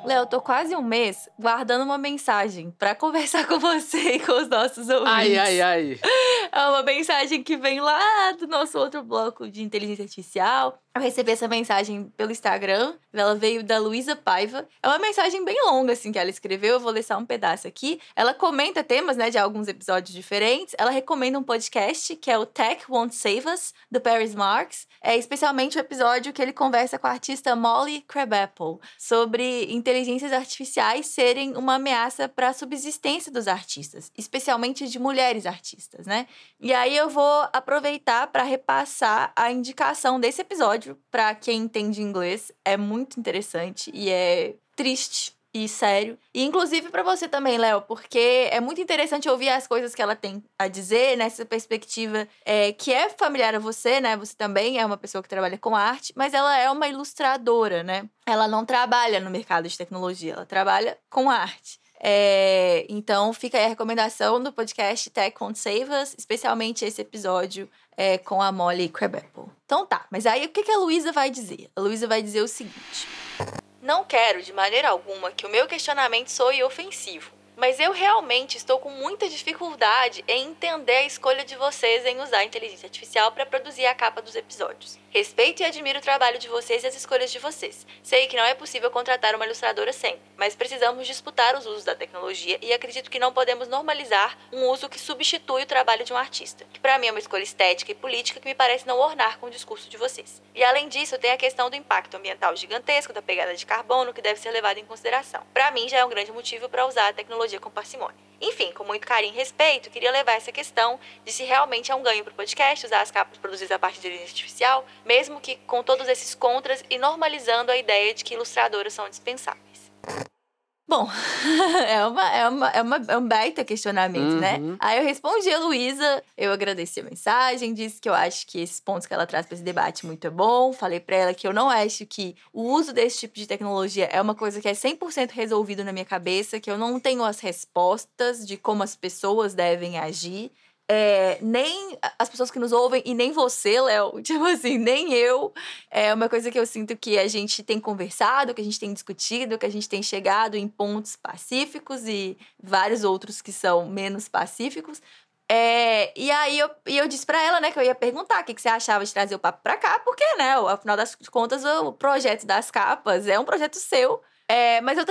Léo, tô quase um mês guardando uma mensagem para conversar com você e com os nossos ouvintes. Ai, ai, ai. É uma mensagem que vem lá do nosso outro bloco de inteligência artificial. Eu recebi essa mensagem pelo Instagram. Ela veio da Luísa Paiva. É uma mensagem bem longa, assim, que ela escreveu. Eu vou ler só um pedaço aqui. Ela comenta temas, né, de alguns episódios diferentes. Ela recomenda um podcast que é o Tech Won't Save Us, do Paris Marks. É especialmente o episódio que ele conversa com a artista Molly Crabapple sobre inteligências artificiais serem uma ameaça para a subsistência dos artistas, especialmente de mulheres artistas, né? E aí eu vou aproveitar para repassar a indicação desse episódio episódio, para quem entende inglês, é muito interessante e é triste e sério. E inclusive para você também, Léo, porque é muito interessante ouvir as coisas que ela tem a dizer nessa perspectiva é, que é familiar a você, né? Você também é uma pessoa que trabalha com arte, mas ela é uma ilustradora, né? Ela não trabalha no mercado de tecnologia, ela trabalha com arte. É, então fica aí a recomendação do podcast Tech Won't Save Us, especialmente esse episódio é, com a Molly Crabapple. Então tá, mas aí o que, que a Luísa vai dizer? A Luísa vai dizer o seguinte: Não quero de maneira alguma que o meu questionamento soe ofensivo. Mas eu realmente estou com muita dificuldade em entender a escolha de vocês em usar a inteligência artificial para produzir a capa dos episódios. Respeito e admiro o trabalho de vocês e as escolhas de vocês. Sei que não é possível contratar uma ilustradora sempre, mas precisamos disputar os usos da tecnologia e acredito que não podemos normalizar um uso que substitui o trabalho de um artista, que para mim é uma escolha estética e política que me parece não ornar com o discurso de vocês. E além disso, tem a questão do impacto ambiental gigantesco da pegada de carbono que deve ser levado em consideração. Para mim já é um grande motivo para usar a tecnologia com parcimônia. Enfim, com muito carinho e respeito, queria levar essa questão de se realmente é um ganho para o podcast usar as capas produzidas a partir de inteligência artificial, mesmo que com todos esses contras e normalizando a ideia de que ilustradoras são dispensáveis. Bom, é, uma, é, uma, é, uma, é um baita questionamento, né? uhum. né? Aí eu respondi a Luísa, eu agradeci a mensagem, disse que eu acho que esses pontos que ela traz para esse debate muito é bom. Falei para ela que eu não acho que o uso desse tipo de tecnologia é uma coisa que é 100% resolvido na minha cabeça, que eu não tenho as respostas de como as pessoas devem agir é, nem as pessoas que nos ouvem e nem você, Léo, tipo assim, nem eu. É uma coisa que eu sinto que a gente tem conversado, que a gente tem discutido, que a gente tem chegado em pontos pacíficos e vários outros que são menos pacíficos. É, e aí eu, e eu disse para ela, né, que eu ia perguntar o que, que você achava de trazer o papo pra cá, porque, né, afinal das contas, o projeto das capas é um projeto seu. É, mas eu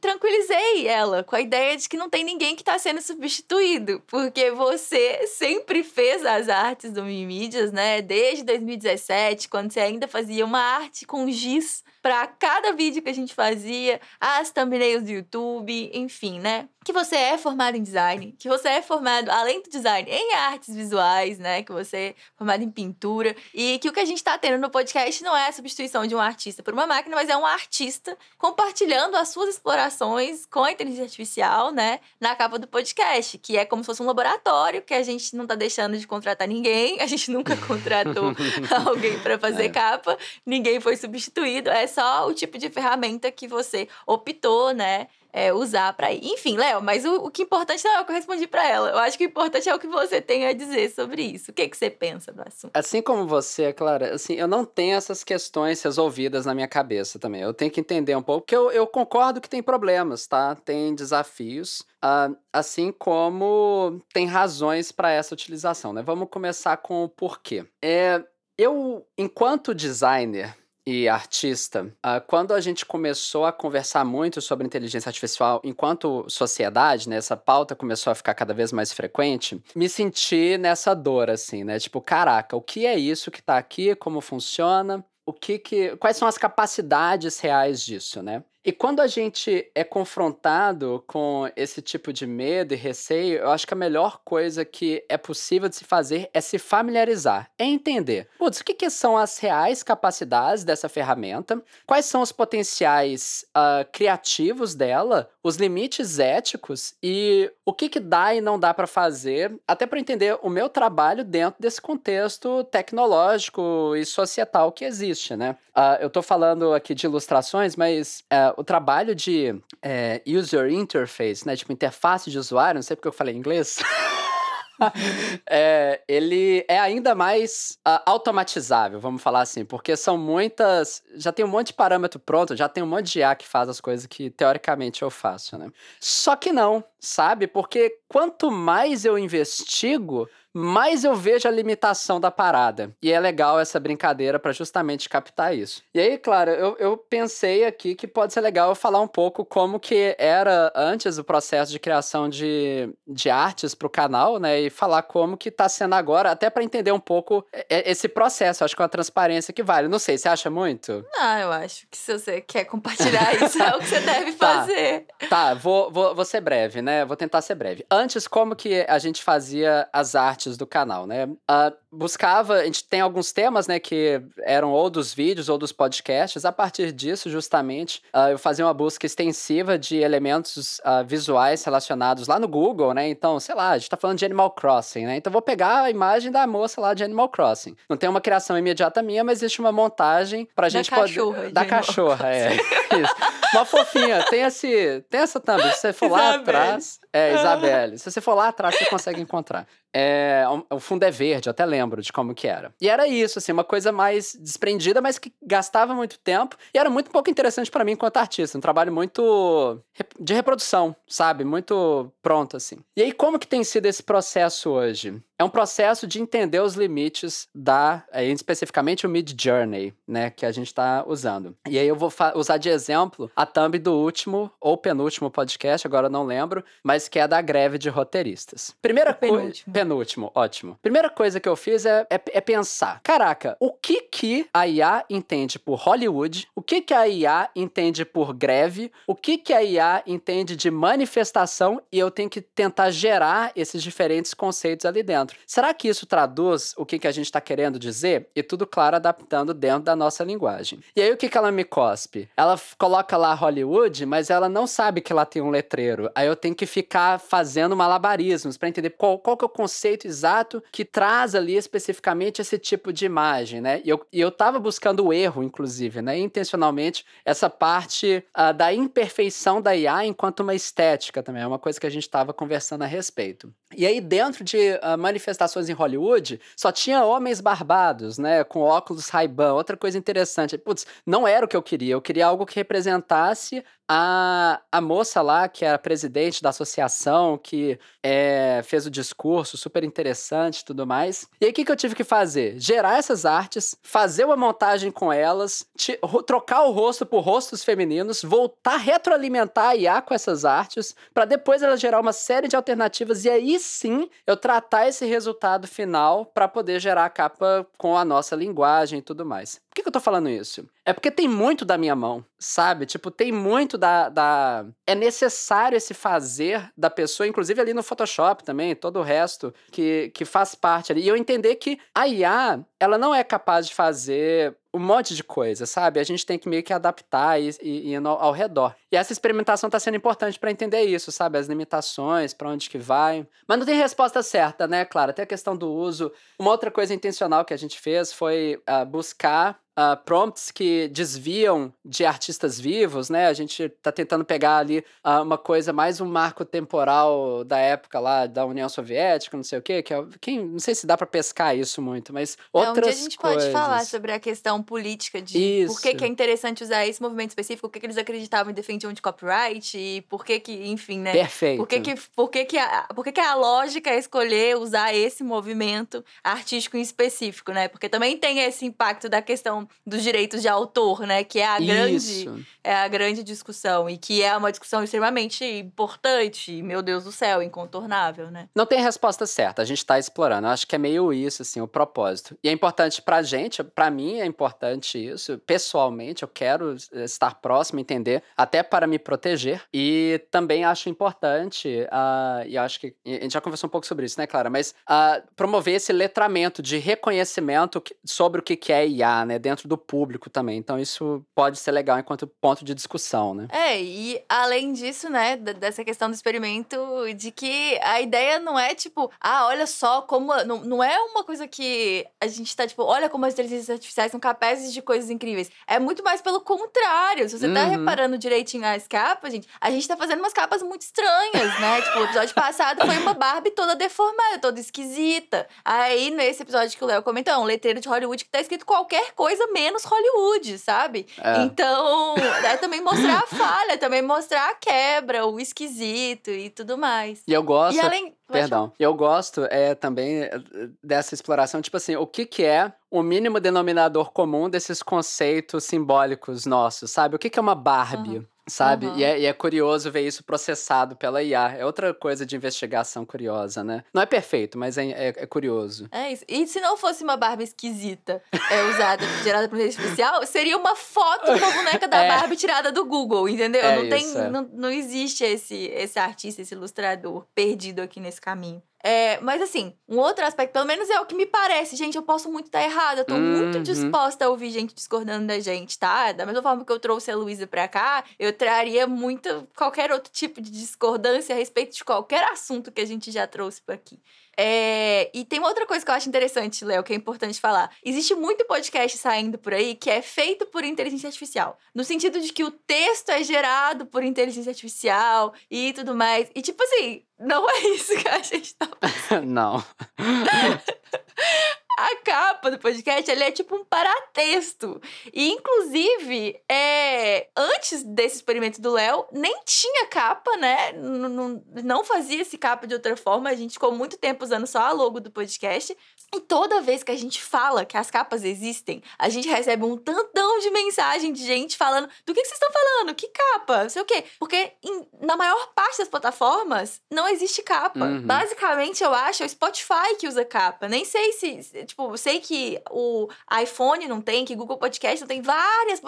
tranquilizei ela com a ideia de que não tem ninguém que está sendo substituído, porque você sempre fez as artes do Mimídias, né? Desde 2017, quando você ainda fazia uma arte com giz para cada vídeo que a gente fazia, as thumbnails do YouTube, enfim, né? Que você é formado em design, que você é formado, além do design, em artes visuais, né? Que você é formado em pintura. E que o que a gente está tendo no podcast não é a substituição de um artista por uma máquina, mas é um artista compartilhando as suas explorações com a inteligência artificial, né? Na capa do podcast, que é como se fosse um laboratório que a gente não está deixando de contratar ninguém, a gente nunca contratou alguém para fazer é. capa, ninguém foi substituído. É só o tipo de ferramenta que você optou, né? É, usar para. Enfim, Léo, mas o, o que é importante não é o que eu respondi para ela. Eu acho que o importante é o que você tem a dizer sobre isso. O que, que você pensa do assunto? Assim como você, Clara, assim, eu não tenho essas questões resolvidas na minha cabeça também. Eu tenho que entender um pouco, porque eu, eu concordo que tem problemas, tá? Tem desafios, uh, assim como tem razões para essa utilização, né? Vamos começar com o porquê. É, eu, enquanto designer, e artista, uh, quando a gente começou a conversar muito sobre inteligência artificial enquanto sociedade, né, essa pauta começou a ficar cada vez mais frequente, me senti nessa dor, assim, né? Tipo, caraca, o que é isso que tá aqui? Como funciona? O que que. Quais são as capacidades reais disso, né? E quando a gente é confrontado com esse tipo de medo e receio, eu acho que a melhor coisa que é possível de se fazer é se familiarizar, é entender. Putz, o que, que são as reais capacidades dessa ferramenta? Quais são os potenciais uh, criativos dela? Os limites éticos? E o que, que dá e não dá para fazer? Até para entender o meu trabalho dentro desse contexto tecnológico e societal que existe, né? Uh, eu estou falando aqui de ilustrações, mas uh, o trabalho de é, user interface, né? Tipo, interface de usuário, não sei porque eu falei inglês. é, ele é ainda mais uh, automatizável, vamos falar assim, porque são muitas. Já tem um monte de parâmetro pronto, já tem um monte de IA que faz as coisas que teoricamente eu faço, né? Só que não, sabe? Porque quanto mais eu investigo, mais eu vejo a limitação da parada. E é legal essa brincadeira para justamente captar isso. E aí, claro, eu, eu pensei aqui que pode ser legal eu falar um pouco como que era antes o processo de criação de, de artes para o canal, né? E falar como que tá sendo agora, até para entender um pouco esse processo. Acho que é uma transparência que vale. Não sei, você acha muito? Ah, eu acho que se você quer compartilhar isso, é o que você deve tá. fazer. Tá, vou, vou, vou ser breve, né? Vou tentar ser breve. Antes, como que a gente fazia as artes do canal, né? Uh, buscava, a gente tem alguns temas, né, que eram ou dos vídeos ou dos podcasts. A partir disso, justamente, uh, eu fazia uma busca extensiva de elementos uh, visuais relacionados lá no Google, né? Então, sei lá, a gente tá falando de Animal Crossing, né? Então, vou pegar a imagem da moça lá de Animal Crossing. Não tem uma criação imediata minha, mas existe uma montagem pra da gente cachorra, poder. Da cachorra, é. Isso. Uma fofinha. Tem, esse, tem essa thumb. Se você for lá atrás. É, Isabelle. Se você for lá atrás, você consegue encontrar. É, o fundo é verde, eu até lembro de como que era. E era isso, assim, uma coisa mais desprendida, mas que gastava muito tempo e era muito pouco interessante para mim enquanto artista. Um trabalho muito de reprodução, sabe? Muito pronto, assim. E aí, como que tem sido esse processo hoje? É um processo de entender os limites da, aí, especificamente o Mid Journey, né, que a gente está usando. E aí eu vou usar de exemplo a thumb do último ou penúltimo podcast, agora não lembro, mas que é da greve de roteiristas. Primeira coisa. Penúltimo, ótimo. Primeira coisa que eu fiz é, é, é, pensar: caraca, o que que a IA entende por Hollywood? O que que a IA entende por greve? O que que a IA entende de manifestação? E eu tenho que tentar gerar esses diferentes conceitos ali dentro dentro. Será que isso traduz o que, que a gente está querendo dizer? E tudo, claro, adaptando dentro da nossa linguagem. E aí, o que, que ela me cospe? Ela coloca lá Hollywood, mas ela não sabe que lá tem um letreiro. Aí eu tenho que ficar fazendo malabarismos para entender qual, qual que é o conceito exato que traz ali especificamente esse tipo de imagem, né? E eu, e eu tava buscando o erro, inclusive, né? Intencionalmente, essa parte uh, da imperfeição da IA enquanto uma estética também. É uma coisa que a gente estava conversando a respeito. E aí, dentro de uh, manifestações em Hollywood, só tinha homens barbados, né? Com óculos Ray-Ban. Outra coisa interessante. Putz, não era o que eu queria. Eu queria algo que representasse a, a moça lá, que era presidente da associação, que é, fez o discurso super interessante e tudo mais. E aí, o que, que eu tive que fazer? Gerar essas artes, fazer uma montagem com elas, te, trocar o rosto por rostos femininos, voltar a retroalimentar a IA com essas artes, para depois ela gerar uma série de alternativas e aí sim eu tratar esse resultado final para poder gerar a capa com a nossa linguagem e tudo mais. Por que, que eu tô falando isso? É porque tem muito da minha mão, sabe? Tipo, tem muito da, da. É necessário esse fazer da pessoa, inclusive ali no Photoshop também, todo o resto que, que faz parte ali. E eu entender que a IA, ela não é capaz de fazer um monte de coisa, sabe? A gente tem que meio que adaptar e, e, e ao, ao redor. E essa experimentação está sendo importante para entender isso, sabe? As limitações, para onde que vai. Mas não tem resposta certa, né, Claro? Até a questão do uso. Uma outra coisa intencional que a gente fez foi uh, buscar Uh, prompts que desviam de artistas vivos, né? A gente está tentando pegar ali uh, uma coisa mais um marco temporal da época lá da União Soviética, não sei o quê, que é, quem, não sei se dá para pescar isso muito, mas outras é, um a gente coisas. pode falar sobre a questão política de isso. por que, que, é interessante usar esse movimento específico, o que, que eles acreditavam e defendiam de copyright e por que que, enfim, né? Perfeito. Por que que, por que, que, a, por que, que a lógica é escolher usar esse movimento artístico em específico, né? Porque também tem esse impacto da questão dos direitos de autor, né? Que é a grande, é a grande discussão. E que é uma discussão extremamente importante, meu Deus do céu, incontornável, né? Não tem resposta certa, a gente tá explorando. Eu acho que é meio isso, assim, o propósito. E é importante pra gente, pra mim é importante isso. Pessoalmente, eu quero estar próximo, entender, até para me proteger. E também acho importante, uh, e acho que a gente já conversou um pouco sobre isso, né, Clara? Mas uh, promover esse letramento de reconhecimento sobre o que é IA, né, dentro do público também. Então isso pode ser legal enquanto ponto de discussão, né? É, e além disso, né, dessa questão do experimento, de que a ideia não é tipo, ah, olha só como. Não, não é uma coisa que a gente tá tipo, olha como as inteligências artificiais são capazes de coisas incríveis. É muito mais pelo contrário. Se você tá uhum. reparando direitinho as capas, gente, a gente tá fazendo umas capas muito estranhas, né? tipo, o episódio passado foi uma Barbie toda deformada, toda esquisita. Aí, nesse episódio que o Léo comentou, é um letreiro de Hollywood que tá escrito qualquer coisa menos Hollywood, sabe? É. Então, é também mostrar a falha, também mostrar a quebra, o esquisito e tudo mais. E eu gosto. E além. Perdão. Eu gosto é, também eh, dessa exploração, tipo assim, o que, que é o mínimo denominador comum desses conceitos simbólicos nossos, sabe? O que, que é uma Barbie? Uhum sabe? Uhum. E, é, e, é, curioso ver isso processado pela IA. É outra coisa de investigação curiosa, né? Não é perfeito, mas é, é, é curioso. É isso. E se não fosse uma Barbie esquisita é, usada, gerada por inteligência artificial, seria uma foto da boneca da é. Barbie tirada do Google, entendeu? É não, tem, não, não existe esse, esse artista, esse ilustrador perdido aqui nesse caminho. É, mas assim, um outro aspecto, pelo menos é o que me parece, gente, eu posso muito estar errada. Eu tô uhum. muito disposta a ouvir gente discordando da gente, tá? Da mesma forma que eu trouxe a Luísa pra cá, eu traria muito qualquer outro tipo de discordância a respeito de qualquer assunto que a gente já trouxe por aqui. É, e tem uma outra coisa que eu acho interessante, Léo, que é importante falar. Existe muito podcast saindo por aí que é feito por inteligência artificial. No sentido de que o texto é gerado por inteligência artificial e tudo mais. E tipo assim, não é isso que a gente tá Não. a capa do podcast é tipo um paratexto. E, inclusive, é, antes desse experimento do Léo, nem tinha capa, né? Não, não fazia esse capa de outra forma. A gente ficou muito tempo usando só a logo do podcast. E toda vez que a gente fala que as capas existem, a gente recebe um tantão de mensagem de gente falando: do que, que vocês estão falando? Que capa? Não sei o quê. Porque em, na maior parte das plataformas não existe capa. Uhum. Basicamente, eu acho, é o Spotify que usa capa. Nem sei se. Tipo, sei que o iPhone não tem, que Google Podcast não tem, várias,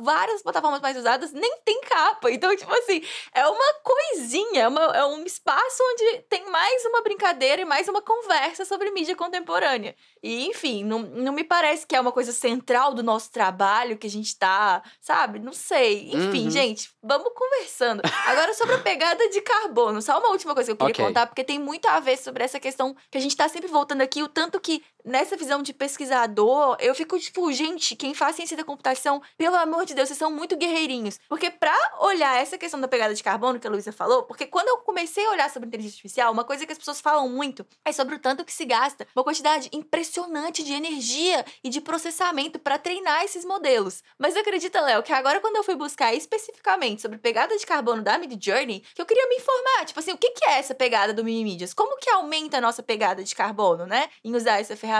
várias plataformas mais usadas nem tem capa. Então, tipo assim, é uma coisinha, é, uma, é um espaço onde tem mais uma brincadeira e mais uma conversa sobre mídia contemporânea contemporânea. E, enfim, não, não me parece que é uma coisa central do nosso trabalho que a gente tá, sabe? Não sei. Enfim, uhum. gente, vamos conversando. Agora, sobre a pegada de carbono, só uma última coisa que eu queria okay. contar, porque tem muito a ver sobre essa questão que a gente tá sempre voltando aqui, o tanto que nessa visão de pesquisador, eu fico tipo, gente, quem faz ciência da computação, pelo amor de Deus, vocês são muito guerreirinhos. Porque pra olhar essa questão da pegada de carbono que a Luísa falou, porque quando eu comecei a olhar sobre inteligência artificial, uma coisa que as pessoas falam muito é sobre o tanto que se gasta, uma quantidade impressionante de energia e de processamento para treinar esses modelos. Mas acredita, Léo, que agora quando eu fui buscar especificamente sobre pegada de carbono da Mid Journey, que eu queria me informar, tipo assim, o que é essa pegada do Mimimídias? Como que aumenta a nossa pegada de carbono, né? Em usar essa ferramenta.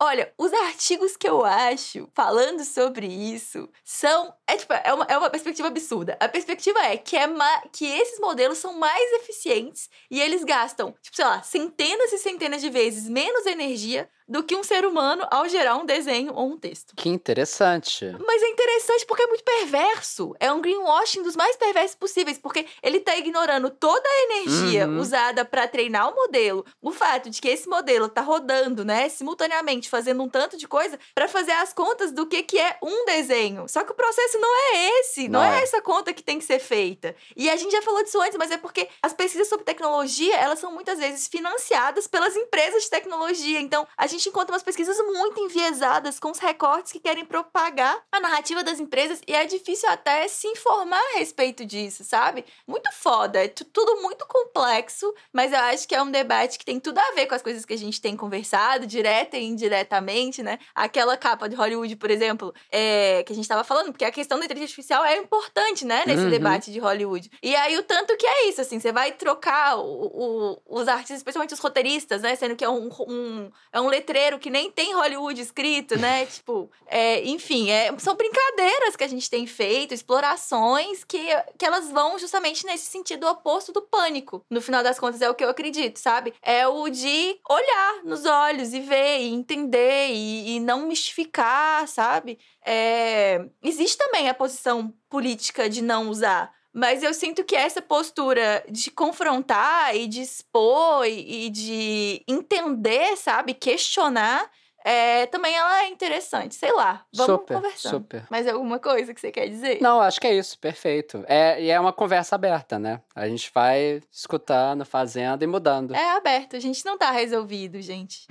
Olha, os artigos que eu acho falando sobre isso são. É, tipo, é, uma, é uma perspectiva absurda. A perspectiva é que, é que esses modelos são mais eficientes e eles gastam, tipo, sei lá, centenas e centenas de vezes menos energia do que um ser humano ao gerar um desenho ou um texto. Que interessante. Mas é interessante porque é muito perverso. É um greenwashing dos mais perversos possíveis, porque ele tá ignorando toda a energia uhum. usada para treinar o modelo, o fato de que esse modelo tá rodando, né, simultaneamente fazendo um tanto de coisa para fazer as contas do que que é um desenho. Só que o processo não é esse, não, não é. é essa conta que tem que ser feita. E a gente já falou disso antes, mas é porque as pesquisas sobre tecnologia, elas são muitas vezes financiadas pelas empresas de tecnologia. Então, a gente gente encontra umas pesquisas muito enviesadas com os recortes que querem propagar a narrativa das empresas e é difícil até se informar a respeito disso, sabe? Muito foda, é tudo muito complexo, mas eu acho que é um debate que tem tudo a ver com as coisas que a gente tem conversado, direta e indiretamente, né? Aquela capa de Hollywood, por exemplo, é, que a gente tava falando, porque a questão da inteligência artificial é importante, né, nesse uhum. debate de Hollywood. E aí o tanto que é isso, assim, você vai trocar o, o, os artistas, especialmente os roteiristas, né, sendo que é um, um, é um letreiro que nem tem Hollywood escrito, né? tipo, é, enfim, é, são brincadeiras que a gente tem feito, explorações que, que elas vão justamente nesse sentido oposto do pânico. No final das contas, é o que eu acredito, sabe? É o de olhar nos olhos e ver, e entender, e, e não mistificar, sabe? É, existe também a posição política de não usar. Mas eu sinto que essa postura de confrontar e de expor e de entender, sabe, questionar, é, também ela é interessante. Sei lá, vamos super, conversar. Super. Mas alguma coisa que você quer dizer? Não, acho que é isso, perfeito. É, e é uma conversa aberta, né? A gente vai escutando, fazendo e mudando. É aberto, a gente não tá resolvido, gente.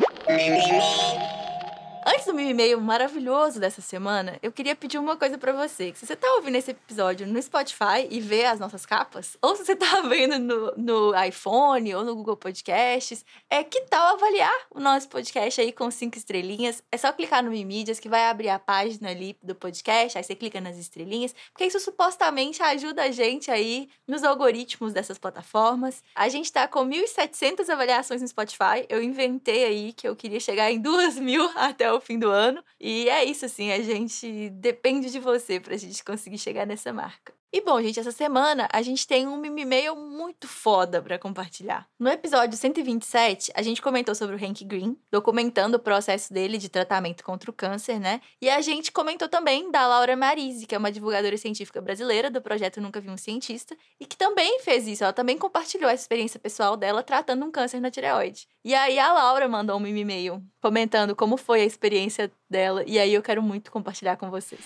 Antes do meu e-mail maravilhoso dessa semana, eu queria pedir uma coisa para você. Se você tá ouvindo esse episódio no Spotify e vê as nossas capas, ou se você tá vendo no, no iPhone ou no Google Podcasts, é que tal avaliar o nosso podcast aí com cinco estrelinhas? É só clicar no Mimídias que vai abrir a página ali do podcast, aí você clica nas estrelinhas, porque isso supostamente ajuda a gente aí nos algoritmos dessas plataformas. A gente tá com 1.700 avaliações no Spotify. Eu inventei aí que eu queria chegar em 2.000 até o o fim do ano. E é isso, assim, a gente depende de você pra gente conseguir chegar nessa marca. E bom, gente, essa semana a gente tem um e-mail muito foda para compartilhar. No episódio 127, a gente comentou sobre o Hank Green, documentando o processo dele de tratamento contra o câncer, né? E a gente comentou também da Laura Marise, que é uma divulgadora científica brasileira do projeto Nunca Vi um Cientista, e que também fez isso, ela também compartilhou essa experiência pessoal dela tratando um câncer na tireoide. E aí a Laura mandou um e-mail comentando como foi a experiência dela, e aí eu quero muito compartilhar com vocês.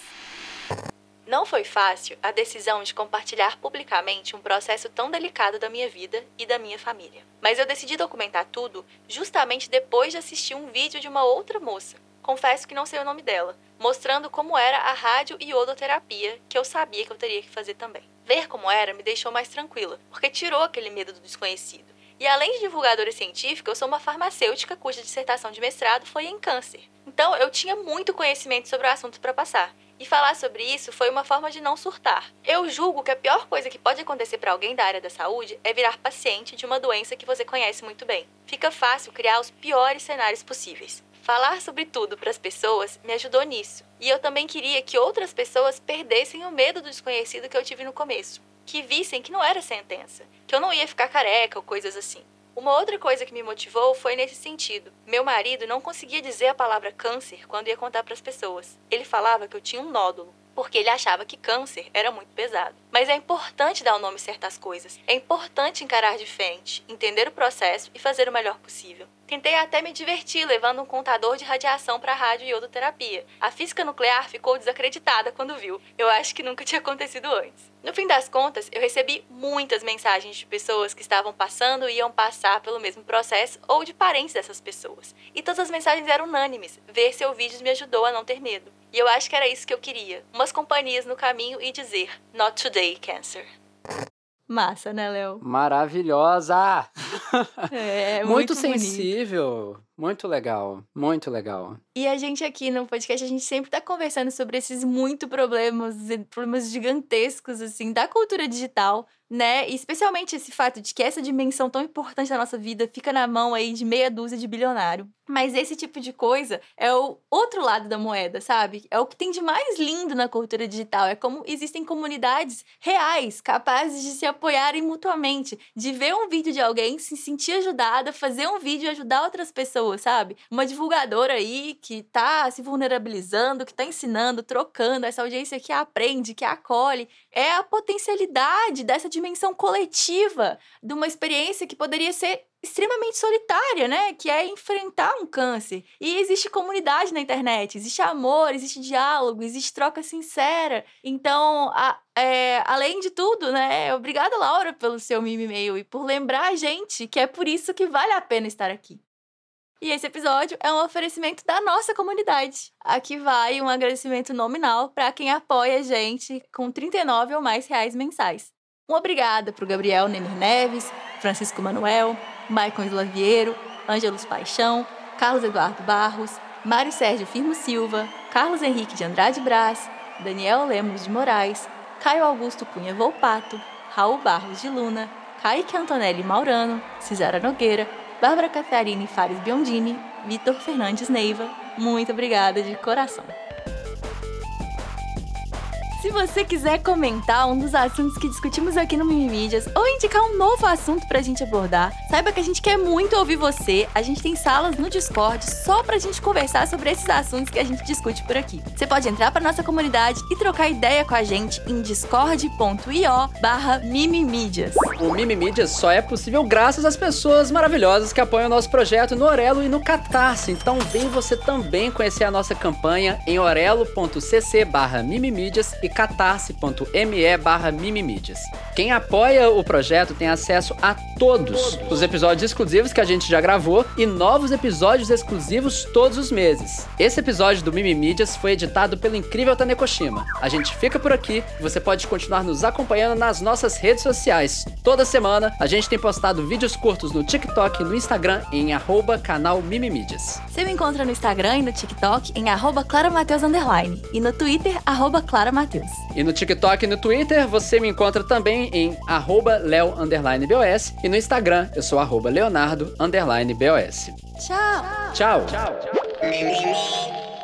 Não foi fácil a decisão de compartilhar publicamente um processo tão delicado da minha vida e da minha família. Mas eu decidi documentar tudo justamente depois de assistir um vídeo de uma outra moça. Confesso que não sei o nome dela, mostrando como era a rádio e odoterapia, que eu sabia que eu teria que fazer também. Ver como era me deixou mais tranquila, porque tirou aquele medo do desconhecido. E além de divulgadora científica, eu sou uma farmacêutica cuja dissertação de mestrado foi em câncer. Então eu tinha muito conhecimento sobre o assunto para passar. E falar sobre isso foi uma forma de não surtar. Eu julgo que a pior coisa que pode acontecer para alguém da área da saúde é virar paciente de uma doença que você conhece muito bem. Fica fácil criar os piores cenários possíveis. Falar sobre tudo para as pessoas me ajudou nisso. E eu também queria que outras pessoas perdessem o medo do desconhecido que eu tive no começo. Que vissem que não era sentença, que eu não ia ficar careca ou coisas assim. Uma outra coisa que me motivou foi nesse sentido. Meu marido não conseguia dizer a palavra câncer quando ia contar para as pessoas. Ele falava que eu tinha um nódulo, porque ele achava que câncer era muito pesado. Mas é importante dar o um nome certas coisas. É importante encarar de frente, entender o processo e fazer o melhor possível. Tentei até me divertir levando um contador de radiação para rádio e iodoterapia. A física nuclear ficou desacreditada quando viu. Eu acho que nunca tinha acontecido antes. No fim das contas, eu recebi muitas mensagens de pessoas que estavam passando e iam passar pelo mesmo processo ou de parentes dessas pessoas. E todas as mensagens eram unânimes. Ver seu vídeo me ajudou a não ter medo. E eu acho que era isso que eu queria. Umas companhias no caminho e dizer: Not today, Cancer. Massa, né, Léo? Maravilhosa! É, muito, muito bonito. Muito legal, muito legal. E a gente aqui no podcast, a gente sempre tá conversando sobre esses muito problemas, problemas gigantescos, assim, da cultura digital, né? E especialmente esse fato de que essa dimensão tão importante da nossa vida fica na mão aí de meia dúzia de bilionário. Mas esse tipo de coisa é o outro lado da moeda, sabe? É o que tem de mais lindo na cultura digital. É como existem comunidades reais, capazes de se apoiarem mutuamente, de ver um vídeo de alguém, se sentir ajudada, fazer um vídeo e ajudar outras pessoas, sabe? Uma divulgadora aí que tá se vulnerabilizando, que tá ensinando, trocando, essa audiência que aprende, que acolhe. É a potencialidade dessa dimensão coletiva de uma experiência que poderia ser extremamente solitária, né? Que é enfrentar um câncer. E existe comunidade na internet, existe amor, existe diálogo, existe troca sincera. Então, a, é, além de tudo, né? Obrigada, Laura, pelo seu meme e-mail e por lembrar a gente que é por isso que vale a pena estar aqui. E esse episódio é um oferecimento da nossa comunidade. Aqui vai um agradecimento nominal para quem apoia a gente com 39 ou mais reais mensais. Um obrigada para o Gabriel Nemer Neves, Francisco Manuel, Maicon Slaviero, Ângelos Paixão, Carlos Eduardo Barros, Mário Sérgio Firmo Silva, Carlos Henrique de Andrade Brás, Daniel Lemos de Moraes, Caio Augusto Cunha Volpato, Raul Barros de Luna, Kaique Antonelli Maurano, Cisara Nogueira, Bárbara Catarine Fares Biondini, Vitor Fernandes Neiva. Muito obrigada de coração. Se você quiser comentar um dos assuntos que discutimos aqui no Mimimídias ou indicar um novo assunto pra gente abordar, saiba que a gente quer muito ouvir você. A gente tem salas no Discord só pra gente conversar sobre esses assuntos que a gente discute por aqui. Você pode entrar pra nossa comunidade e trocar ideia com a gente em discord.io barra mimimídias. O Mimimídias só é possível graças às pessoas maravilhosas que apoiam o nosso projeto no Orelo e no Catarse. Então vem você também conhecer a nossa campanha em orelo.cc barra mimimídias e catarse.me barra mimimídias. Quem apoia o projeto tem acesso a todos os episódios exclusivos que a gente já gravou e novos episódios exclusivos todos os meses. Esse episódio do Mimimídias foi editado pelo incrível Tanekoshima. A gente fica por aqui, você pode continuar nos acompanhando nas nossas redes sociais. Toda semana a gente tem postado vídeos curtos no TikTok e no Instagram em arroba canal Mimimídias. Você me encontra no Instagram e no TikTok em arroba claramateus e no Twitter, arroba claramateus. E no TikTok e no Twitter você me encontra também em arroba leo underline BOS e no Instagram eu sou arroba leonardo underline BOS. Tchau! Tchau! Mimimi.